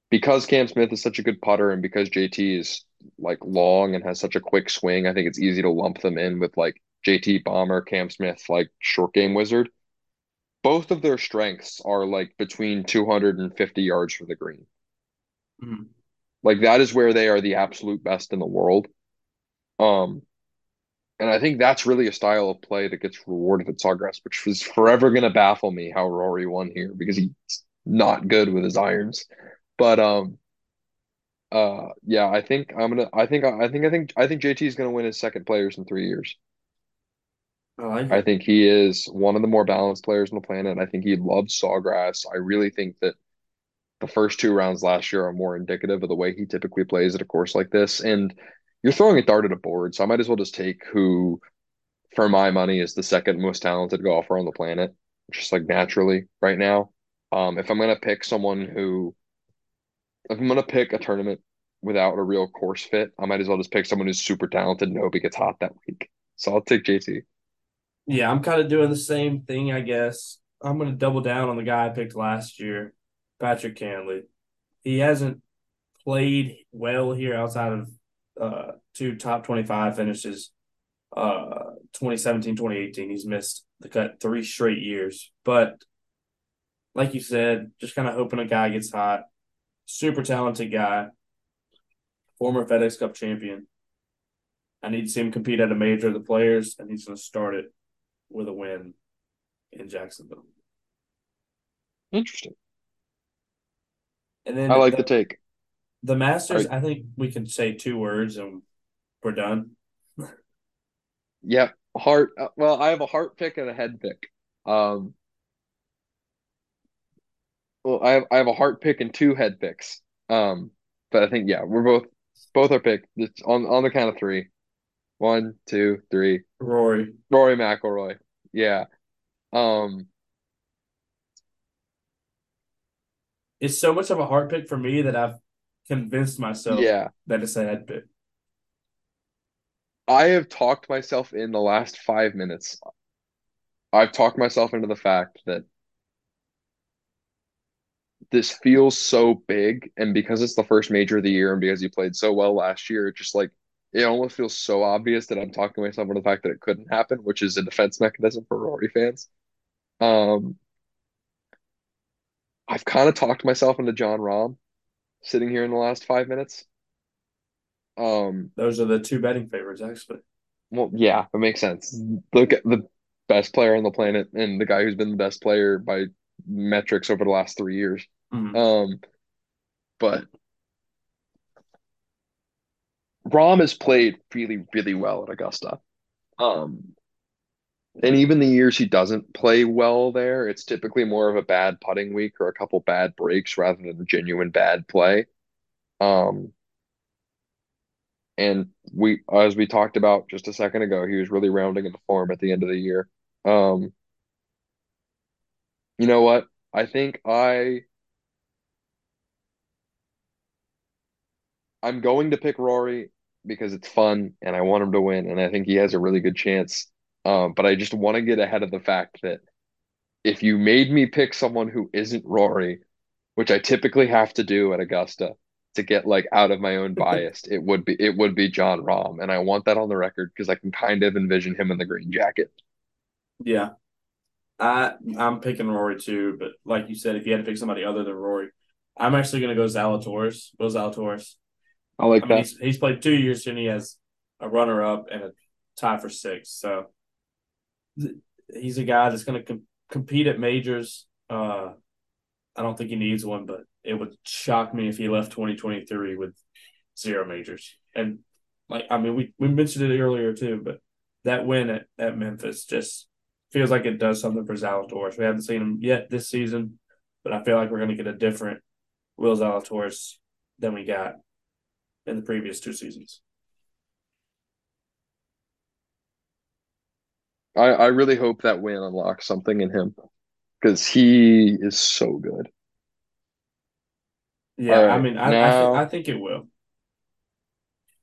because Cam Smith is such a good putter and because JT is like long and has such a quick swing, I think it's easy to lump them in with like JT bomber, Cam Smith like short game wizard. Both of their strengths are like between 250 yards from the green.
Mhm.
Like that is where they are the absolute best in the world. Um, and I think that's really a style of play that gets rewarded at Sawgrass, which was forever going to baffle me how Rory won here because he's not good with his irons. But um, uh, yeah, I think I'm gonna. I think. I think. I think. I think JT is gonna win his second players in three years.
I like
I
it.
think he is one of the more balanced players on the planet. I think he loves Sawgrass. I really think that the first two rounds last year are more indicative of the way he typically plays at a course like this. And you're throwing a dart at a board, so I might as well just take who, for my money, is the second most talented golfer on the planet, just like naturally right now. Um, if I'm gonna pick someone who, if I'm gonna pick a tournament without a real course fit, I might as well just pick someone who's super talented and hope he gets hot that week. So I'll take JT.
Yeah, I'm kind of doing the same thing, I guess. I'm to double down on the guy I picked last year, Patrick Cantlay. He hasn't played well here outside of uh, two top 25 finishes, uh, 2017, 2018. He's missed the cut three straight years. But like you said, just kind of hoping a guy gets hot. Super talented guy, former FedEx Cup champion. I need to see him compete at a major of the players, and he's going to start it with a win in Jacksonville.
Interesting.
And then
I like
the,
the take.
the Masters,
All
I think we can say two words and we're done.
Yep. Heart. uh, Well, I have a heart pick and a head pick. Um, well, I have I have a heart pick and two head picks. Um, but I think yeah, we're both both are picked. It's on on the count of three. One, two, three.
Rory.
Rory McIlroy. Yeah. Um,
It's so much of a heart pick for me that I've convinced myself
yeah.
that it's a head pick.
I have talked myself in the last five minutes. I've talked myself into the fact that this feels so big, and because it's the first major of the year, and because he played so well last year, it just like it almost feels so obvious that I'm talking myself into the fact that it couldn't happen, which is a defense mechanism for Rory fans. Um, I've kind of talked myself into Jon Rahm sitting here in the last five minutes. Um,
Those are the two betting favorites, actually.
well, yeah, it makes sense. Look at the best player on the planet and the guy who's been the best player by metrics over the last three years.
Mhm.
Um, but Rahm has played really, really well at Augusta. Um, and even the years he doesn't play well there, it's typically more of a bad putting week or a couple bad breaks rather than a genuine bad play. Um, and we, as we talked about just a second ago, he was really rounding into form at the end of the year. Um, you know what? I think I I'm going to pick Rory because it's fun and I want him to win, and I think he has a really good chance. Um, but I just want to get ahead of the fact that if you made me pick someone who isn't Rory, which I typically have to do at Augusta to get like out of my own bias, it would be it would be Jon Rahm, and I want that on the record because I can kind of envision him in the green jacket.
Yeah. I I'm picking Rory too, but like you said, if you had to pick somebody other than Rory, I'm actually gonna go Zalatoris. Will Zalatoris.
I like
I mean,
that.
he's, he's played two years and he has a runner up and a tie for six. So th- he's a guy that's going to com- compete at majors. Uh, I don't think he needs one, but it would shock me if he left 2023 with zero majors. And like, I mean, we, we mentioned it earlier too, but that win at, at Memphis just feels like it does something for Zalatoris. We haven't seen him yet this season, but I feel like we're going to get a different Will Zalatoris than we got in the previous two seasons.
I I really hope that win unlocks something in him because he is so good.
Yeah,
All
I mean, I I think I think it will.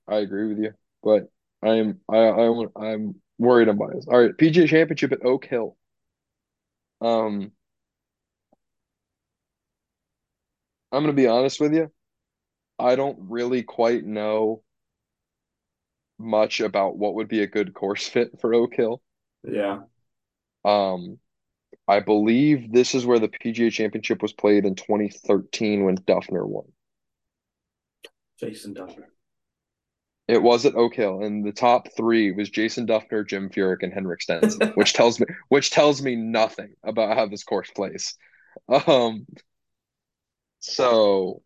I agree with you, but I'm I I I'm worried I'm biased. All right, PGA Championship at Oak Hill. Um, I'm gonna be honest with you. I don't really quite know much about what would be a good course fit for Oak Hill.
Yeah,
Um, I believe this is where the PGA Championship was played in 2013 when Dufner won.
Jason Dufner.
It was at Oak Hill, and the top three was Jason Dufner, Jim Furyk, and Henrik Stenson, which tells me which tells me nothing about how this course plays. Um, so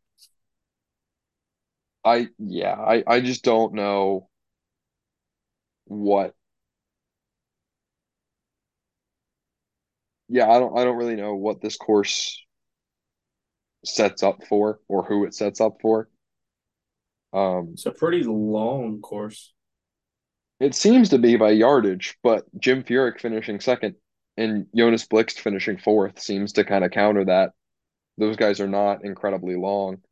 I yeah, I I just don't know what. Yeah, I don't I don't really know what this course sets up for or who it sets up for. Um,
It's a pretty long course.
it seems to be by yardage, but Jim Furyk finishing second and Jonas Blixt finishing fourth seems to kind of counter that. Those guys are not incredibly long.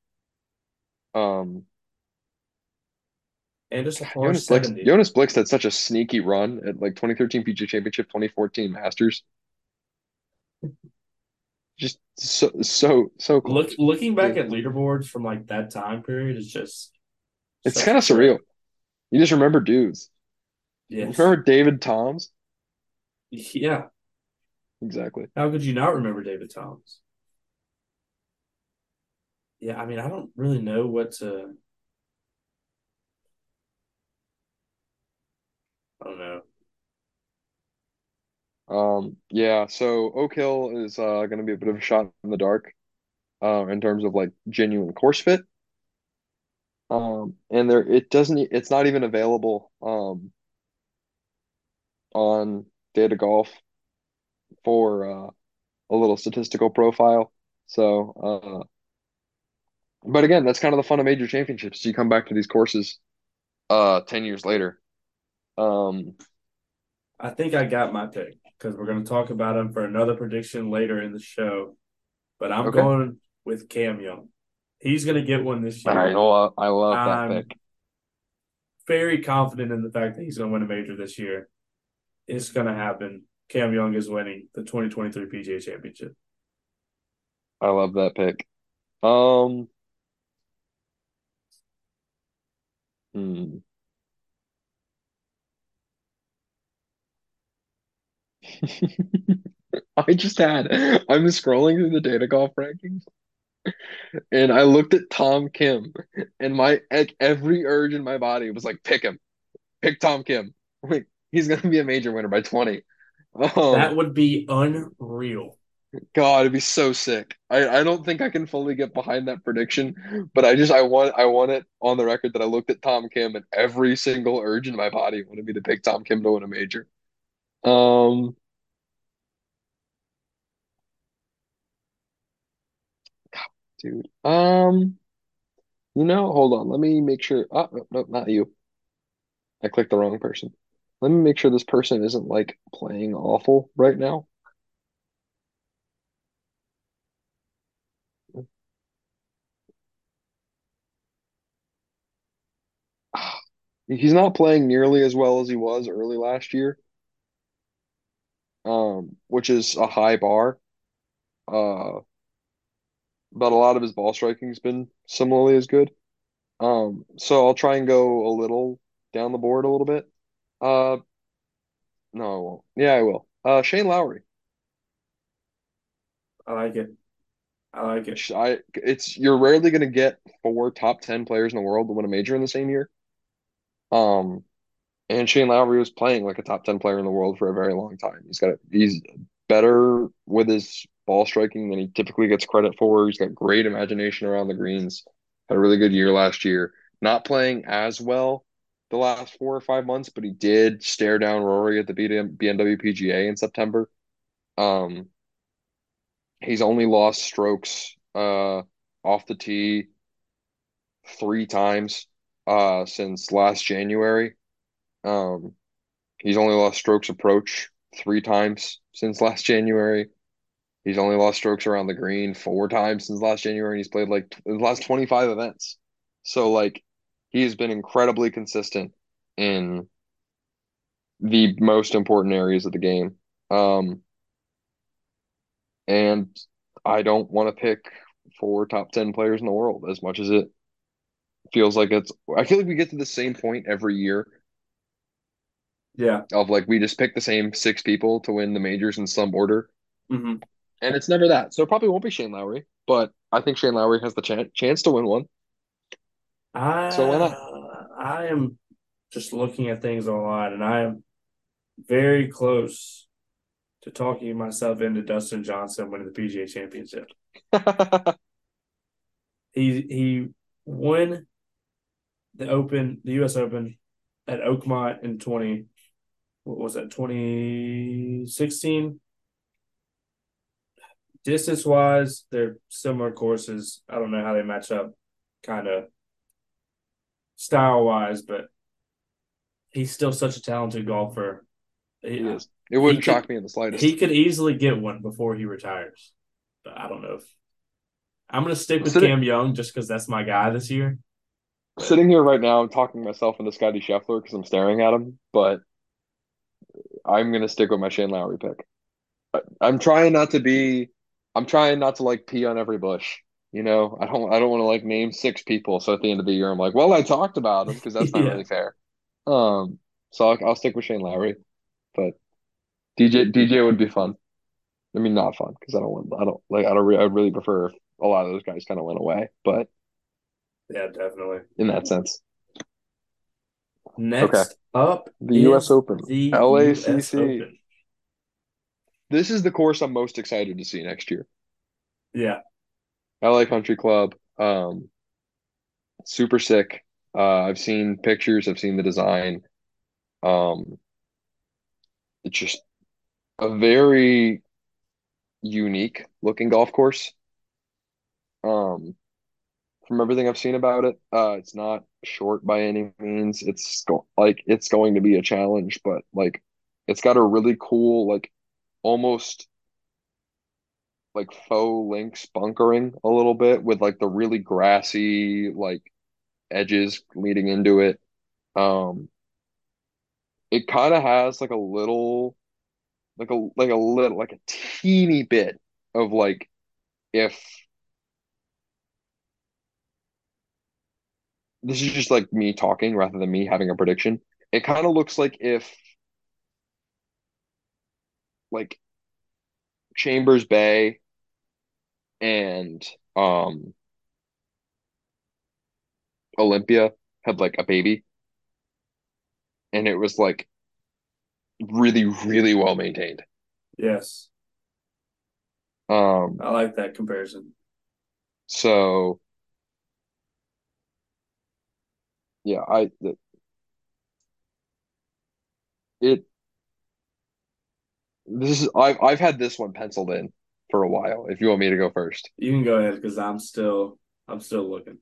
Um,
And it's a par
Jonas Blixt,
70.
Jonas Blixt had such a sneaky run at like 2013 PGA Championship, 2014 Masters. Just so so so
Look looking back
So
at leaderboards from like that time period is just
It's
such
kind of surreal. You just remember dudes. You
Yes.
remember David Toms?
Yeah.
Exactly.
How could you not remember David Toms? Yeah, I mean, I don't really know what to I don't know.
Um, yeah, so Oak Hill is uh going to be a bit of a shot in the dark uh, in terms of like genuine course fit. Um, and there it doesn't it's not even available um on Data Golf for uh, a little statistical profile. So, uh, but again, that's kind of the fun of major championships. You come back to these courses uh 10 years later. Um,
I think I got my pick because we're going to talk about him for another prediction later in the show. But I'm
okay.
going with Cam Young. He's going to get one this
I
year.
love I love that
I'm
pick.
very confident in the fact that he's going to win a major this year. It's going to happen. Cam Young is winning the 2023 PGA Championship.
I love that pick. Um, hmm. I just had, I'm scrolling through the data golf rankings and I looked at Tom Kim and my like every urge in my body was like, pick him, pick Tom Kim. Like he's gonna be a major winner by 20. Um,
that would be unreal.
God, it'd be so sick. I, I don't think I can fully get behind that prediction, but I just I want I want it on the record that I looked at Tom Kim and every single urge in my body wanted me to pick Tom Kim to win a major. Um, dude. Um, you know, hold on. Let me make sure. Oh, no, no, not you. I clicked the wrong person. Let me make sure this person isn't like playing awful right now. He's not playing nearly as well as he was early last year, um, which is a high bar. Uh, but a lot of his ball striking has been similarly as good. Um, so I'll try and go a little down the board a little bit. Uh, no, I won't. Yeah, I will. Uh, Shane Lowry.
I like it. I like it.
I it's you're rarely going to get four top 10 players in the world to win a major in the same year. Um, and Shane Lowry was playing like a top 10 player in the world for a very long time. He's got he's better with his ball striking than he typically gets credit for. He's got great imagination around the greens. Had a really good year last year. Not playing as well the last four or five months, but he did stare down Rory at the BMW PGA in September. Um, he's only lost strokes uh, off the tee three times uh, since last January. Um, he's only lost strokes approach three times since last January. He's only lost strokes around the green four times since last January, and he's played like the last 25 events. So like he has been incredibly consistent in the most important areas of the game. Um, and I don't want to pick four top 10 players in the world as much as it feels like it's I feel like we get to the same point every year.
Yeah.
Of like we just pick the same six people to win the majors in some order.
Mm-hmm.
And it's never that. So it probably won't be Shane Lowry, but I think Shane Lowry has the ch- chance to win one.
I,
so why not?
I am just looking at things online and I am very close to talking myself into Dustin Johnson winning the PGA championship. he he won the Open, the US Open at Oakmont in 20 what was that 2016 distance wise they're similar courses i don't know how they match up kind of style wise but he's still such a talented golfer
he, he is it wouldn't shock could, me in the slightest
he could easily get one before he retires but i don't know if i'm going to stick with Sitting, cam young just because that's my guy this year
Sitting here right now, I'm talking myself into Scotty Scheffler because I'm staring at him, but I'm gonna stick with my Shane Lowry pick. I'm trying not to be. I'm trying not to like pee on every bush. You know, I don't. I don't want to like name six people. So at the end of the year, I'm like, well, I talked about them because that's not yeah. really fair. Um, so I'll, I'll stick with Shane Lowry, but DJ DJ would be fun. I mean, not fun because I don't want. I don't like. I don't. Re- I really prefer if a lot of those guys kind of went away, but
yeah, definitely
in that sense.
Next okay. up,
the U.S. Open, the LACC. Open. This is the course I'm most excited to see next year.
Yeah,
LA Country Club, um, super sick. Uh, I've seen pictures. I've seen the design. Um, it's just a very unique looking golf course. Um, from everything I've seen about it. Uh, it's not short by any means. It's go- like it's going to be a challenge, but like it's got a really cool like almost like faux links bunkering a little bit with like the really grassy like edges leading into it. Um, it kind of has like a little, like a like a little, like a teeny bit of like if this is just like me talking rather than me having a prediction. It kind of looks like if like Chambers Bay and um Olympia had like a baby and it was like really, really well maintained.
Yes,
Um,
I like that comparison.
so yeah, I it this is I've I've had this one penciled in for a while. If you want me to go first,
You can go ahead because I'm still I'm still looking.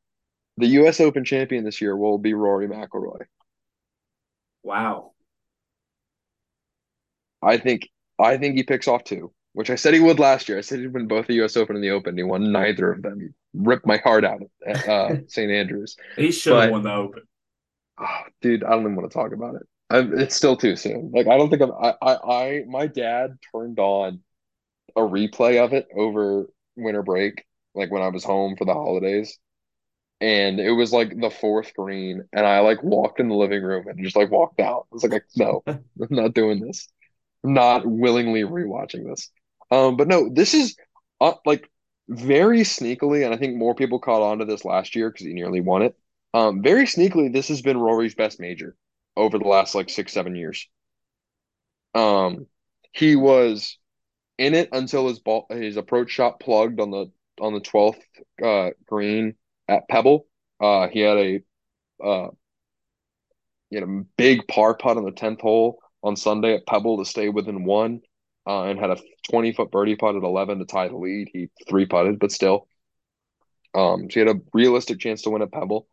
the U.S. Open champion this year will be Rory McIlroy.
Wow.
I think I think he picks off two, which I said he would last year. I said he'd win both the U.S. Open and the Open. He won neither of them. He ripped my heart out at uh, St. Andrews.
He should have won the Open.
oh, dude, I don't even want to talk about it. I, it's still too soon. Like I don't think I'm. I, I I my dad turned on a replay of it over winter break, like when I was home for the holidays. And it was like the fourth green, and I like walked in the living room and just like walked out. I was like, no, I'm not doing this. I'm not willingly rewatching this. Um, but no, this is uh, like very sneakily, and I think more people caught on to this last year because he nearly won it. Um, very sneakily, this has been Rory's best major over the last like six, seven years. Um, he was in it until his ball his approach shot plugged on the on the 12th uh, green at Pebble. Uh, he had a uh, had a big par putt on the 10th hole on Sunday at Pebble to stay within one, uh, and had a 20 foot birdie putt at 11 to tie the lead. He three putted, but still, um, so he had a realistic chance to win at Pebble.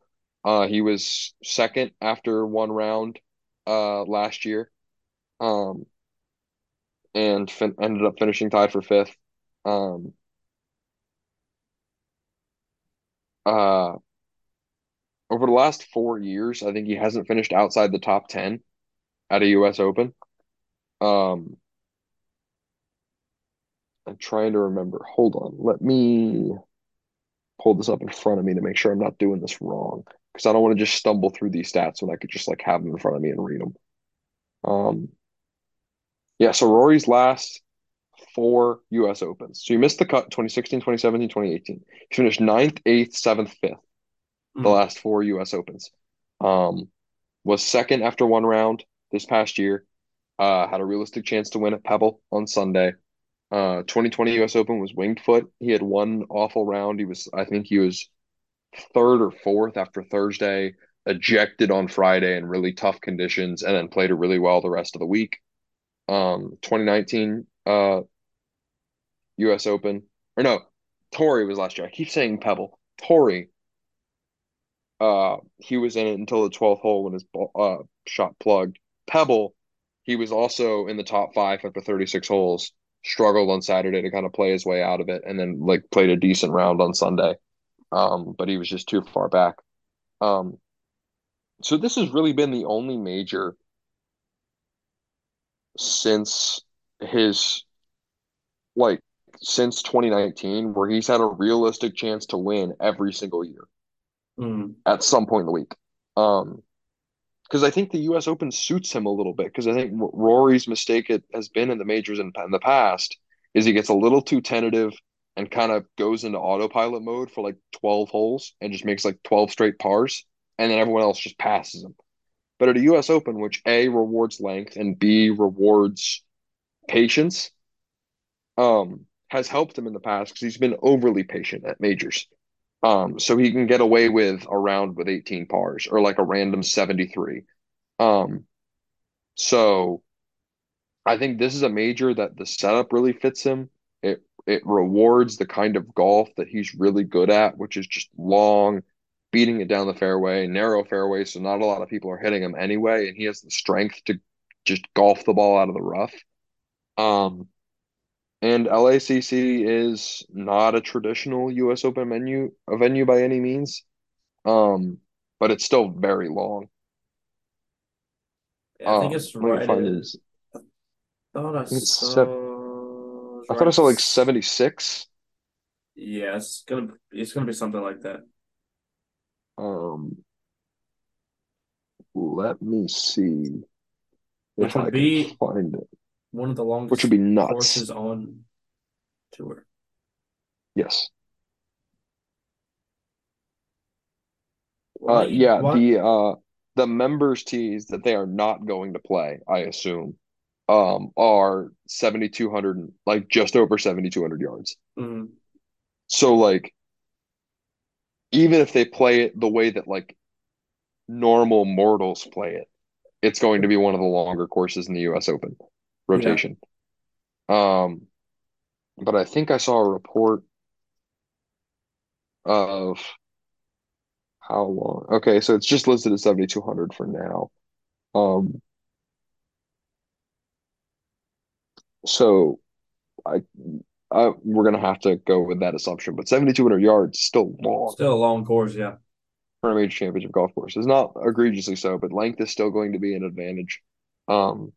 Uh, he was second after one round uh, last year. Um, and fin ended up finishing tied for fifth. Um, uh, over the last four years, I think he hasn't finished outside the top 10 at a US Open. Um, I'm trying to remember. Hold on. Let me pull this up in front of me to make sure I'm not doing this wrong because I don't want to just stumble through these stats when I could just like have them in front of me and read them. Um, yeah, so Rory's last four US Opens. So he missed the cut 2016, 2017, 2018. He finished ninth, eighth, seventh, fifth, the
Mhm.
last four US Opens. Um, was second after one round this past year. Uh, had a realistic chance to win at Pebble on Sunday. Uh, 2020 US Open was Winged Foot. He had one awful round. He was, I think he was third or fourth after Thursday, ejected on Friday in really tough conditions, and then played really well the rest of the week. Um, 2019 uh US Open, or no, Torrey was last year. I keep saying Pebble. Torrey. uh, he was in it until the 12th hole when his ball, uh shot plugged. Pebble, he was also in the top five after 36 holes. Struggled on Saturday to kind of play his way out of it, and then like played a decent round on Sunday. Um, but he was just too far back. Um, so this has really been the only major since his like since 2019 where he's had a realistic chance to win every single year
Mhm.
at some point in the week. Um, because I think the U.S. Open suits him a little bit. Because I think Rory's mistake it has been in the majors in, in the past is he gets a little too tentative and kind of goes into autopilot mode for like 12 holes and just makes like 12 straight pars, and then everyone else just passes him. But at a U.S. Open, which A rewards length and B rewards patience, um, has helped him in the past because he's been overly patient at majors. Um, so he can get away with a round with 18 pars or like a random 73. Um, so I think this is a major that the setup really fits him. It rewards the kind of golf that he's really good at, which is just long, beating it down the fairway, narrow fairway, so not a lot of people are hitting him anyway, and he has the strength to just golf the ball out of the rough. Um, and LACC is not a traditional US Open menu a venue by any means. Um, but it's still very long.
Yeah, I think
Um,
it's right
find
at.
his.
Thought I
I
saw.
I thought I saw like 76.
Yeah, it's gonna it's gonna be something like that,
Um, let me see if I can find it,
one of the longest,
which would be nuts.
courses on tour.
Yes. Uh, yeah,
what?
the uh the members tees that they are not going to play, I assume, um, are 7,200, like just over 7,200 yards.
Mm,
So like even if they play it the way that like normal mortals play it, it's going to be one of the longer courses in the US Open
yeah,
rotation. Um, but I think I saw a report of how long. Okay, so it's just listed as 7,200 for now. Um, so I, I we're gonna have to go with that assumption, but 7,200 yards still long
still a long course. Yeah,
for a major championship golf course. It's not egregiously so, but length is still going to be an advantage. Um,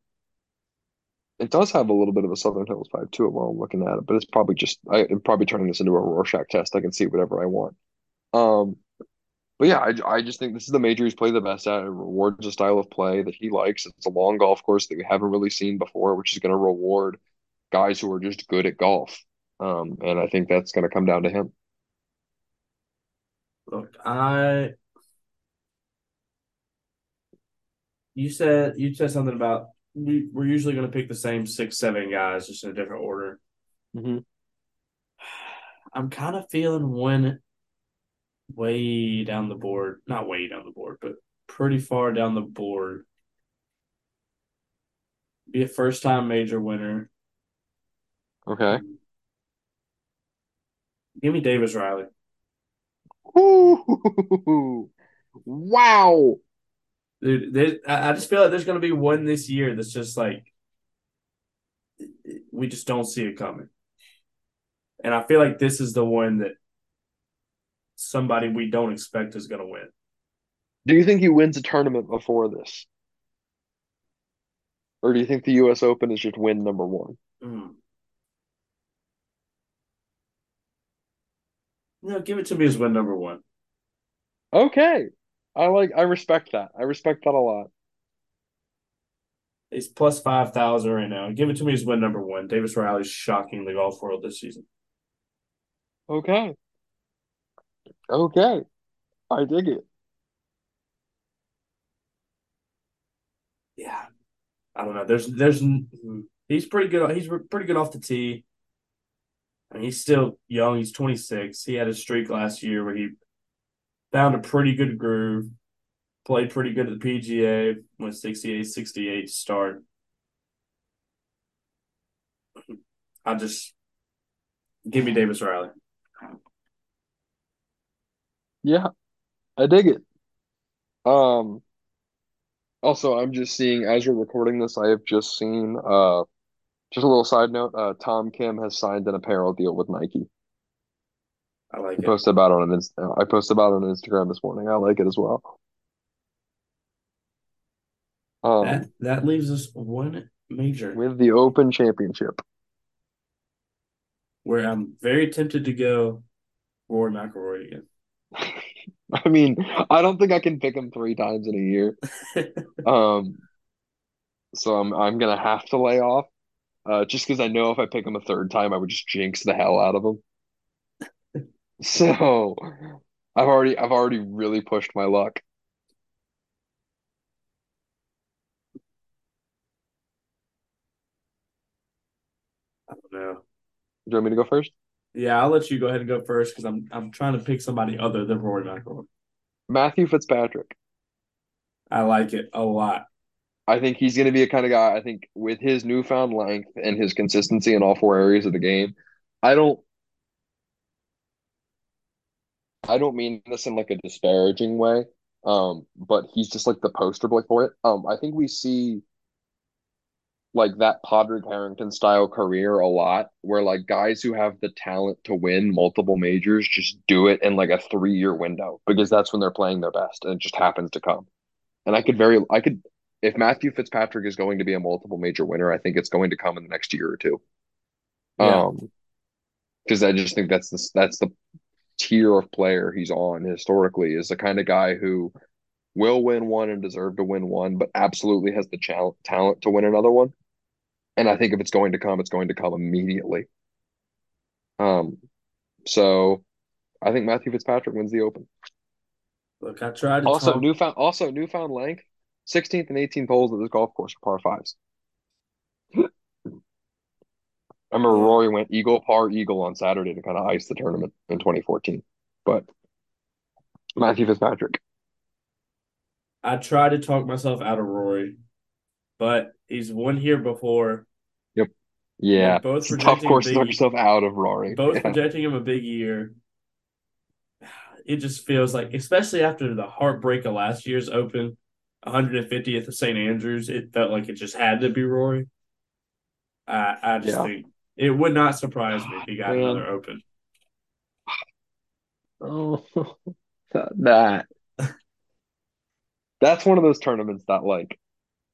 it does have a little bit of a Southern Hills vibe to it while I'm looking at it, but it's probably just I, I'm probably turning this into a Rorschach test. I can see whatever I want. Um, but yeah, I, I just think this is the major he's played the best at. It rewards a style of play that he likes. It's a long golf course that we haven't really seen before, which is going to reward guys who are just good at golf. Um, and I think that's going to come down to him.
look, I you said you said something about we we're usually gonna pick the same six seven guys just in a different order.
Mm-hmm.
I'm kind of feeling one way down the board, not way down the board, but pretty far down the board. Be a first time major winner.
Okay.
Give me Davis Riley.
Ooh, wow.
Dude, there, I I just feel like there's going to be one this year that's just like we just don't see it coming. And I feel like this is the one that somebody we don't expect is going to win.
Do you think he wins a tournament before this? Or do you think the US Open is just win number one?
Mm. No, give it to me as win number one.
Okay. I like I respect that. I respect that a lot.
He's plus 5,000 right now. Give it to me as win number one. Davis Riley's shocking the golf world this season.
Okay. Okay. I dig it.
Yeah. I don't know. There's, there's, mm-hmm. he's pretty good. He's pretty good off the tee. Mean, he's still young. He's 26. He had a streak last year where he found a pretty good groove, played pretty good at the PGA, went 68 68 to start. I just give me Davis Riley.
Yeah, I dig it. Um also I'm just seeing as we're recording this, I have just seen uh just a little side note, uh Tom Kim has signed an apparel deal with Nike.
I like
I
it.
posted about it on Inst I posted about it on Instagram this morning. I like it as well. Um
That that leaves us one major
with the Open Championship.
where I'm very tempted to go Rory McIlroy again.
I mean, I don't think I can pick him three times in a year. Um so I'm I'm gonna have to lay off. Uh just because I know if I pick him a third time I would just jinx the hell out of him. So I've already I've already really pushed my luck.
I don't know.
Do you want me to go first?
Yeah, I'll let you go ahead and go first because I'm I'm trying to pick somebody other than Rory McIlroy.
Matthew Fitzpatrick.
I like it a lot.
I think he's going to be a kind of guy. I think with his newfound length and his consistency in all four areas of the game, I don't I don't mean this in like a disparaging way. Um, but he's just like the poster boy for it. Um, I think we see like that Padraig Harrington style career a lot, where like guys who have the talent to win multiple majors just do it in like a three year window because that's when they're playing their best and it just happens to come. And I could very I could if Matthew Fitzpatrick is going to be a multiple major winner, I think it's going to come in the next year or two.
Yeah.
Um, because I just think that's the that's the tier of player he's on historically is the kind of guy who will win one and deserve to win one, but absolutely has the chal- talent to win another one. And I think if it's going to come, it's going to come immediately. Um, so I think Matthew Fitzpatrick wins the Open.
Look, I tried to
Also,
talk.
newfound also newfound length, 16th and 18th holes of this golf course are par fives. I remember Rory went eagle par eagle on Saturday to kind of ice the tournament in 2014. But Matthew Fitzpatrick,
I tried to talk myself out of Rory, but he's won here before.
Yep.
Yeah, both
tough course to talk yourself out of Rory.
Both
Yeah.
projecting him a big year. It just feels like, especially after the heartbreak of last year's Open, 150th of St. Andrews, it felt like it just had to be Rory. I I just
Yeah.
think it would not surprise me if he got
Man.
another Open.
Oh, that that's one of those tournaments that like,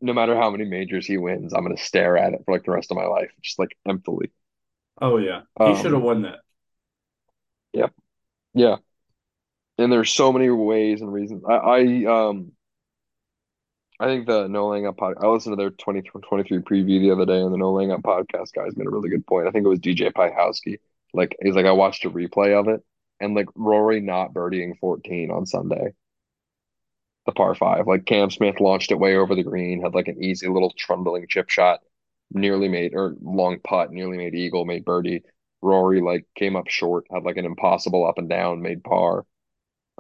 no matter how many majors he wins, I'm gonna stare at it for like the rest of my life, just like emptily.
Oh yeah, he
Um,
should have won that. Yep.
Yeah. Yeah. And there's so many ways and reasons. I, I um I think the No Laying Up pod I listened to their 2023 preview the other day and the No Laying Up podcast guys made a really good point. I think it was DJ Piehowski. Like he's like I watched a replay of it and like Rory not birdieing 14 on Sunday. The par five. Like Cam Smith launched it way over the green, had like an easy little trundling chip shot, nearly made or long putt, nearly made eagle, made birdie. Rory like came up short, had like an impossible up and down, made par.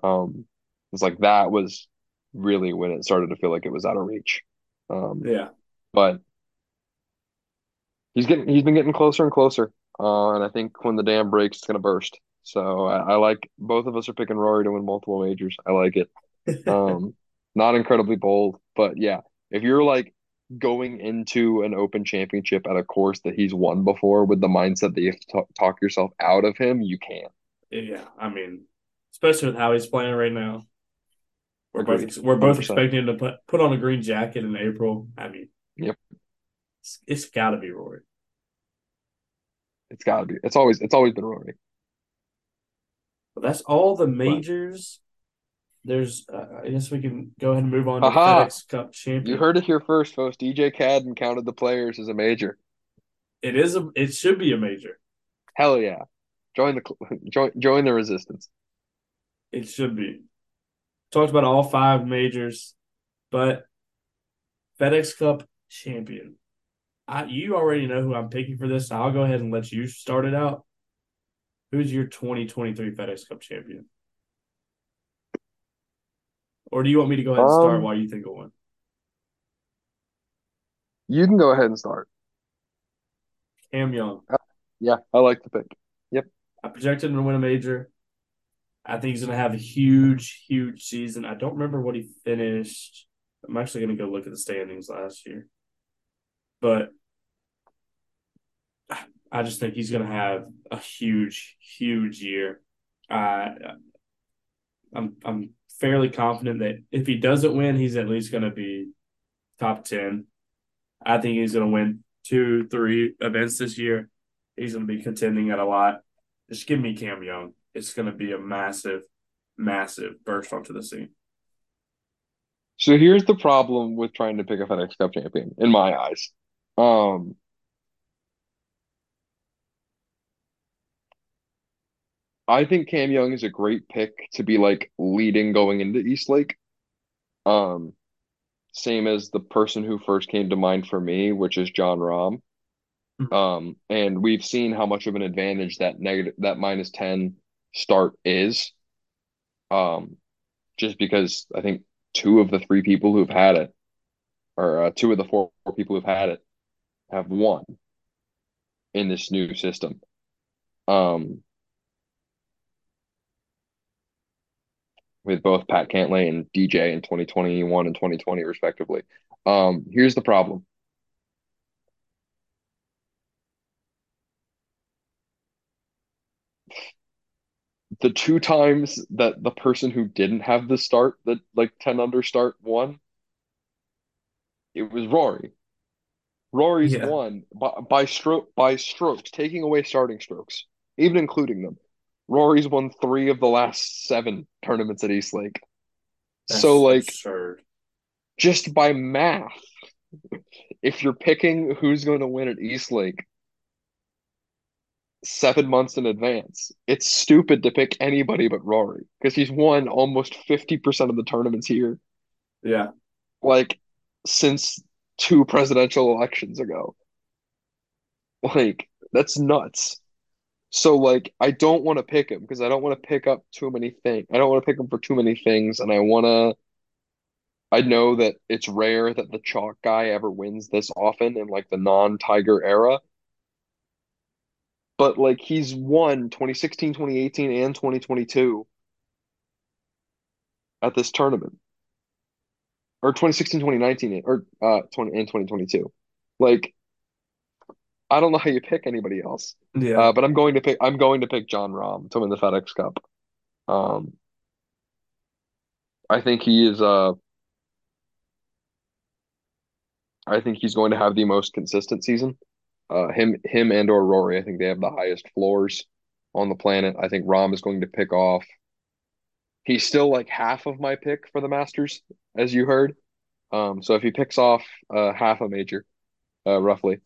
Um, it's like that was really when it started to feel like it was out of reach. Um,
Yeah,
but he's getting he's been getting closer and closer. Uh, and I think when the dam breaks, it's gonna burst. So I, I like both of us are picking Rory to win multiple majors. I like it. Um, not incredibly bold, but yeah, if you're like going into an Open Championship at a course that he's won before with the mindset that you have to talk, talk yourself out of him, you can.
yeah. I mean, especially with how he's playing right now. We're both we're both
100%.
expecting him to put put on a green jacket in April. I mean,
Yep.
it's, it's got to be Rory.
It's gotta be. It's always it's always been Rory.
But that's all the majors. There's, uh, I guess we can go ahead and move on to
Aha!
FedEx Cup champion.
You heard it here first, folks. DJ Cadden counted the players as a major.
It is a. It should be a major.
Hell yeah. Join the join join the resistance.
It should be. Talked about all five majors, but FedEx Cup champion. I you already know who I'm picking for this. So I'll go ahead and let you start it out. Who's your 2023 FedEx Cup champion? Or do you want me to go ahead and start
Um,
while you think of one?
You can go ahead and start.
Cam Young.
Yeah, I like the pick. Yep.
I projected him to win a major. I think he's going to have a huge, huge season. I don't remember what he finished. I'm actually going to go look at the standings last year. But I just think he's going to have a huge, huge year. Uh, I'm I'm fairly confident that if he doesn't win, he's at least going to be top 10. I think he's going to win two, three events this year. He's going to be contending at a lot. Just give me Cam Young. It's going to be a massive, massive burst onto the scene.
So here's the problem with trying to pick a FedEx Cup champion, in my eyes. Um, I think Cam Young is a great pick to be like leading going into East Lake. Um, same as the person who first came to mind for me, which is Jon Rahm.
Mhm.
Um, and we've seen how much of an advantage that negative that minus 10 start is. Um, just because I think two of the three people who've had it, or uh, two of the four people who've had it, have won in this new system. Um, with both Pat Cantlay and DJ in 2021 and 2020 respectively. Um, here's the problem. The two times that the person who didn't have the start, that like 10 under start won, it was Rory. Rory's
Yeah.
won by, by stroke by strokes, taking away starting strokes, even including them. Rory's won three of the last seven tournaments at East Lake.
That's
so like
absurd.
just by math, if you're picking who's going to win at East Lake seven months in advance, it's stupid to pick anybody but Rory because he's won almost 50% of the tournaments here,
Yeah.
like since two presidential elections ago. Like, that's nuts. So, like, I don't want to pick him because I don't want to pick up too many things. I don't want to pick him for too many things, and I want to. I know that it's rare that the chalk guy ever wins this often in like the non-Tiger era. But like he's won 2016, 2018, and 2022 at this tournament. Or 2016, 2019, or uh 20 and 2022. Like I don't know how you pick anybody else.
Yeah.
Uh, but I'm going to pick I'm going to pick Jon Rahm to win the FedEx Cup. Um I think he is uh I think he's going to have the most consistent season. Uh, him, him, and or Rory. I think they have the highest floors on the planet. I think Rahm is going to pick off. He's still like half of my pick for the Masters, as you heard. Um, so if he picks off uh, half a major, uh, roughly,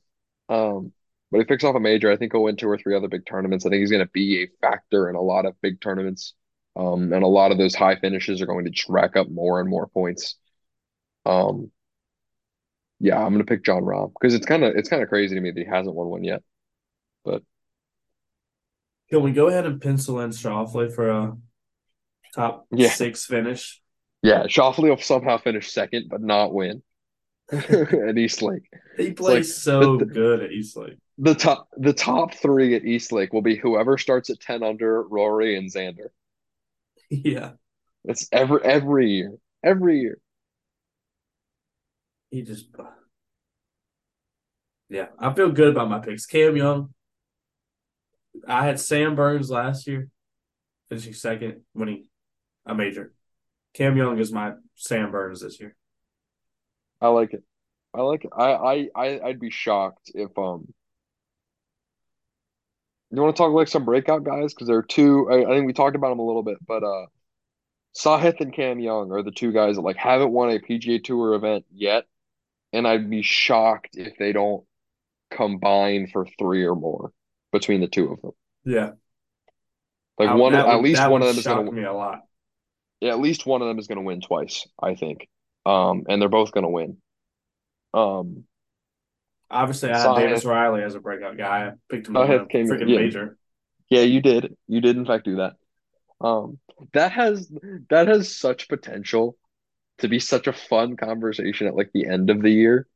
um, but he picks off a major, I think he'll win two or three other big tournaments. I think he's going to be a factor in a lot of big tournaments. Um, and a lot of those high finishes are going to just rack up more and more points. Um, yeah, I'm gonna pick Jon Rahm because it's kind of it's kind of crazy to me that he hasn't won one yet. But
Can we go ahead and pencil in Schauffele for a top
Yeah.
six finish?
yeah, Schauffele will somehow finish second, but not win at East Lake.
He plays
like
so
the-
good at East Lake.
The top the top three at East Lake will be whoever starts at ten under, Rory and Xander.
Yeah.
It's every every year, every year.
He just Yeah. I feel good about my picks. Cam Young. I had Sam Burns last year, finishing second, winning a major. Cam Young is my Sam Burns this year.
I like it. I like it. I I, I'd be shocked if um. You want to talk like some breakout guys because there are two. I, I think we talked about them a little bit, but uh, Sahith and Cam Young are the two guys that like haven't won a PGA Tour event yet, and I'd be shocked if they don't combine for three or more between the two of them.
Yeah.
Like
I-
one, at
would-
least one of them is gonna.
me a lot.
Yeah, at least one of them is gonna win twice. I think. Um, and they're both gonna win. Um,
Obviously, I had
Sahith-
Davis Riley as a breakout guy. I picked him to
Sahith
a
came-
freaking
yeah.
major.
Yeah, you did. You did in fact do that. Um, that has that has such potential to be such a fun conversation at like the end of the year.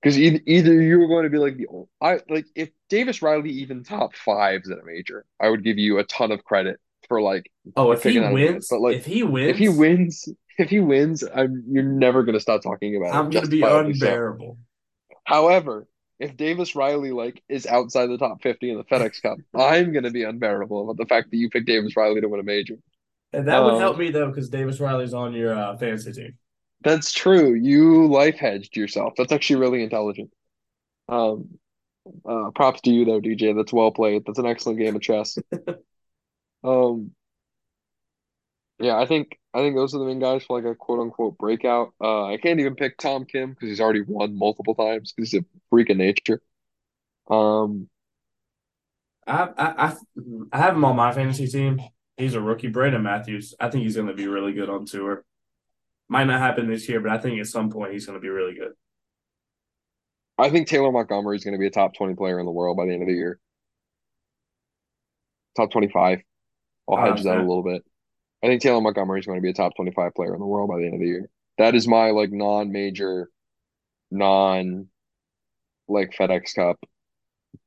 Because either either you were going to be like the I like if Davis Riley even top fives at a major, I would give you a ton of credit for like
Oh, if he wins,
but, like,
if he wins,
if he wins if he wins, I'm you're never gonna stop talking about
I'm
it.
going to be
justifiably so.
unbearable.
However, if Davis Riley like is outside the top 50 in the FedEx Cup, I'm gonna be unbearable about the fact that you picked Davis Riley to win a major.
And that would
Um,
help me though, because Davis Riley's on your uh, fantasy team.
That's true. You life hedged yourself. That's actually really intelligent. Um, uh, props to you though, DJ. That's well played. That's an excellent game of chess. Um, yeah, I think I think those are the main guys for like a quote unquote breakout. Uh, I can't even pick Tom Kim because he's already won multiple times he's a freak of nature. Um,
I, I I I have him on my fantasy team. He's a rookie, Brandon Matthews. I think he's going to be really good on tour. Might not happen this year, but I think at some point he's going to be really good.
I think Taylor Montgomery is going to be a top 20 player in the world by the end of the year. Top 25. I'll
Oh,
hedge that a little bit. I think Taylor Montgomery is going to be a top 25 player in the world by the end of the year. That is my like non-major, non like FedEx Cup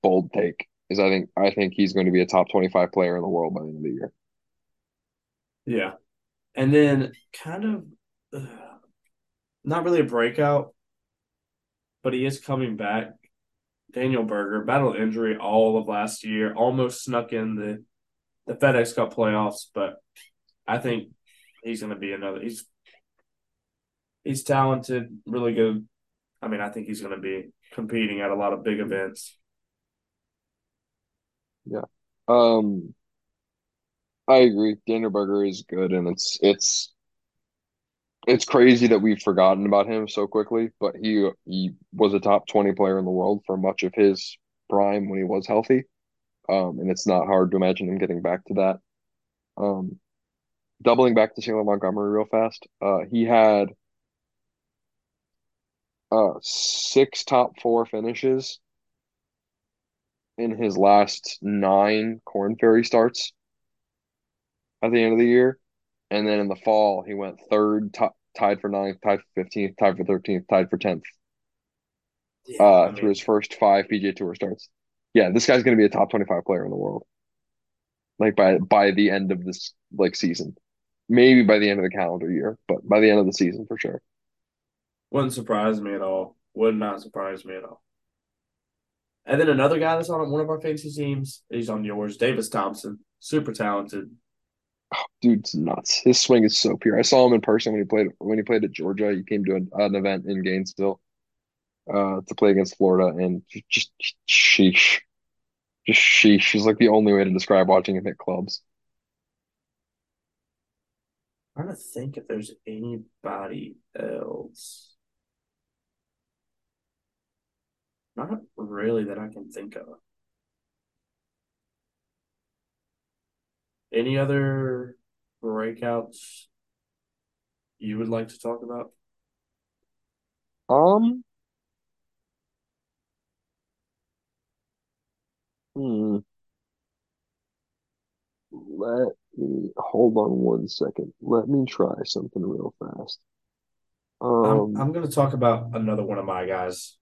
bold take. Is I think I think he's going to be a top 25 player in the world by the end of the year.
Yeah, and then kind of uh, not really a breakout, but he is coming back. Daniel Berger battled injury all of last year, almost snuck in the the FedEx Cup playoffs, but I think he's going to be another. He's he's talented, really good. I mean, I think he's going to be competing at a lot of big events.
Yeah. Um, I agree. Daniel Berger is good, and it's it's it's crazy that we've forgotten about him so quickly. But he he was a top twenty player in the world for much of his prime when he was healthy. Um, and it's not hard to imagine him getting back to that. Um, doubling back to Taylor Montgomery real fast. Uh, he had uh six top four finishes in his last nine Korn Ferry starts at the end of the year. And then in the fall, he went third, t- tied for ninth, tied for 15th, tied for 13th, tied for 10th yeah, uh, I mean, through his first five PGA Tour starts. Yeah, this guy's going to be a top 25 player in the world. Like by by the end of this like season. Maybe by the end of the calendar year, but by the end of the season for sure.
Wouldn't surprise me at all. Would not surprise me at all. And then another guy that's on one of our fantasy teams, he's on yours, Davis Thompson. Super talented.
Oh, dude's nuts. His swing is so pure. I saw him in person when he played when he played at Georgia. He came to an, an event in Gainesville uh, to play against Florida, and just sheesh, just sheesh is like the only way to describe watching him hit clubs.
Trying to think if there's anybody else. Not really that I can think of. Any other breakouts you would like to talk about?
Um, hmm. Let me hold on one second. Let me try something real fast.
Um, I'm, I'm going to talk about another one of my guys,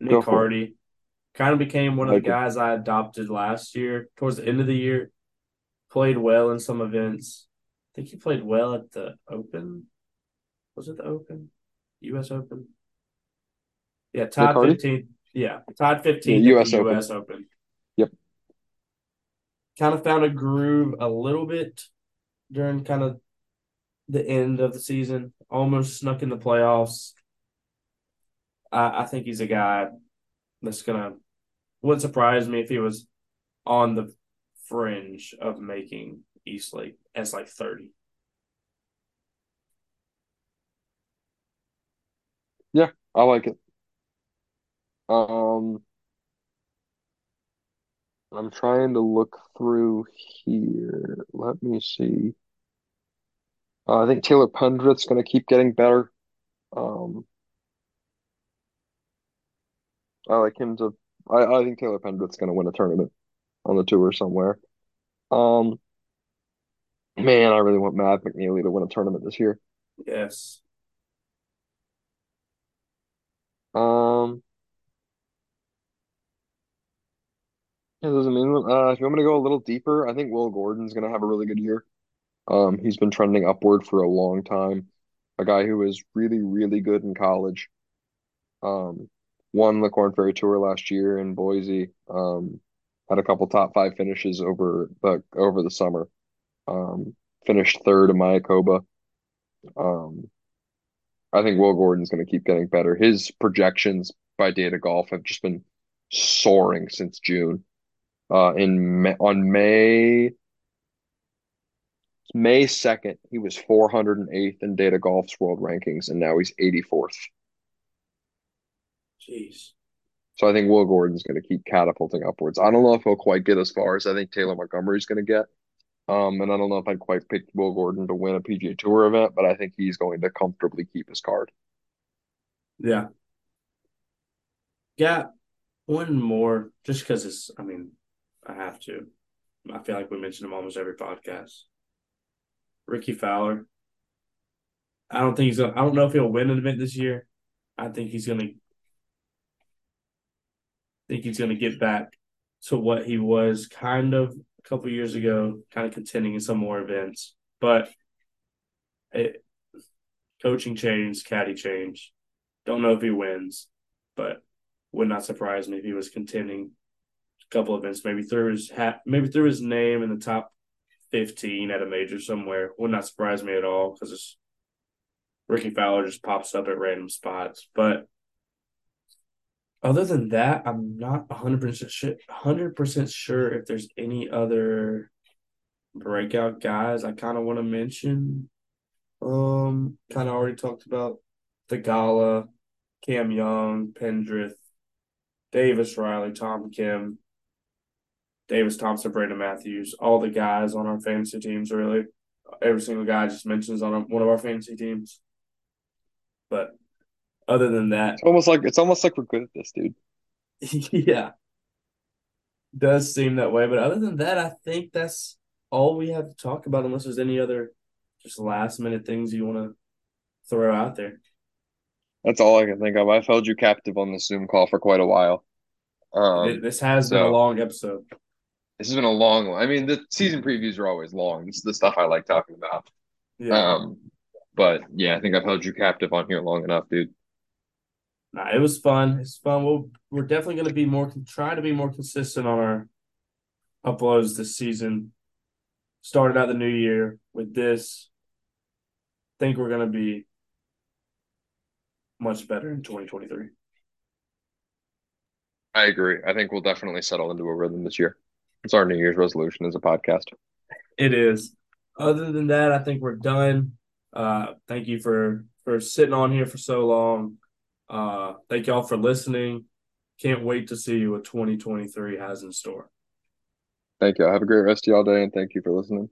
Nick Hardy. Kind of became one of the guys I adopted last year towards the end of the year played well in some events. I think he played well at the Open. Was it the Open? U.S. Open? Yeah, tied fifteenth. Yeah, tied fifteenth.
Yeah, U.S.
U.S. Open.
Yep.
Kind of found a groove a little bit during kind of the end of the season. Almost snuck in the playoffs. I, I think he's a guy that's gonna. Wouldn't surprise me if he was on the fringe of making East Lake as like 30.
Yeah, I like it. Um, I'm trying to look through here. Let me see. Uh, I think Taylor Pendrith's going to keep getting better. Um, I like him to. I, I think Taylor Pendrith's going to win a tournament on the tour somewhere. Um, man, I really want Matt McNealy to win a tournament this year.
Yes.
Um, yeah, doesn't mean uh, if you want me to go a little deeper, I think Will Gordon's gonna have a really good year. Um, he's been trending upward for a long time. A guy who was really, really good in college. Um, won the Korn Ferry Tour last year in Boise. Um, had a couple top five finishes over the over the summer. Um, finished third in Mayakoba. Um, I think Will Gordon's going to keep getting better. His projections by Data Golf have just been soaring since June. Uh, in May, on May May second, he was 408th in Data Golf's world rankings, and now he's 84th.
Jeez.
So I think Will Gordon's going to keep catapulting upwards. I don't know if he'll quite get as far as I think Taylor Montgomery's going to get. Um, and I don't know if I'd quite pick Will Gordon to win a PGA Tour event, but I think he's going to comfortably keep his card.
Yeah. Yeah. One more, just because it's, I mean, I have to. I feel like we mention him almost every podcast. Rickie Fowler. I don't think he's to, I don't know if he'll win an event this year. I think he's to think he's to get back to what he was kind of a couple years ago, kind of contending in some more events. But it, coaching change, caddy change. Don't know if he wins, but would not surprise me if he was contending couple events. Maybe through his hat, maybe through his name in the top fifteen at a major somewhere. Would not surprise me at all because Rickie Fowler just pops up at random spots. But Other than that, I'm not 100% sure, 100% sure if there's any other breakout guys I kind of want to mention. Um, kind of already talked about Theegala, Cam Young, Pendrith, Davis Riley, Tom Kim, Davis Thompson, Brandon Matthews, all the guys on our fantasy teams, really. Every single guy just mentions on one of our fantasy teams. But other than that,
it's almost like it's almost like we're good at this, dude.
yeah, does seem that way. But other than that, I think that's all we have to talk about. Unless there's any other just last minute things you want to throw out there.
That's all I can think of. I've held you captive on the Zoom call for quite a while.
Um, this has so, been a long episode.
This has been a long one. I mean, the season previews are always long. This is the stuff I like talking about. Yeah. Um, but yeah, I think I've held you captive on here long enough, dude.
Nah, it was fun. It's fun. We'll, we're definitely going to be more, try to be more consistent on our uploads this season. Started out the new year with this. Think we're going to be much better in 2023. I
agree. I think we'll definitely settle into a rhythm this year. It's our New Year's resolution as a podcast.
It is. Other than that, I think we're done. Uh, thank you for for sitting on here for so long. Uh, thank y'all for listening. Can't wait to see what 2023 has in store.
Thank you. Have a great rest of y'all day, and thank you for listening.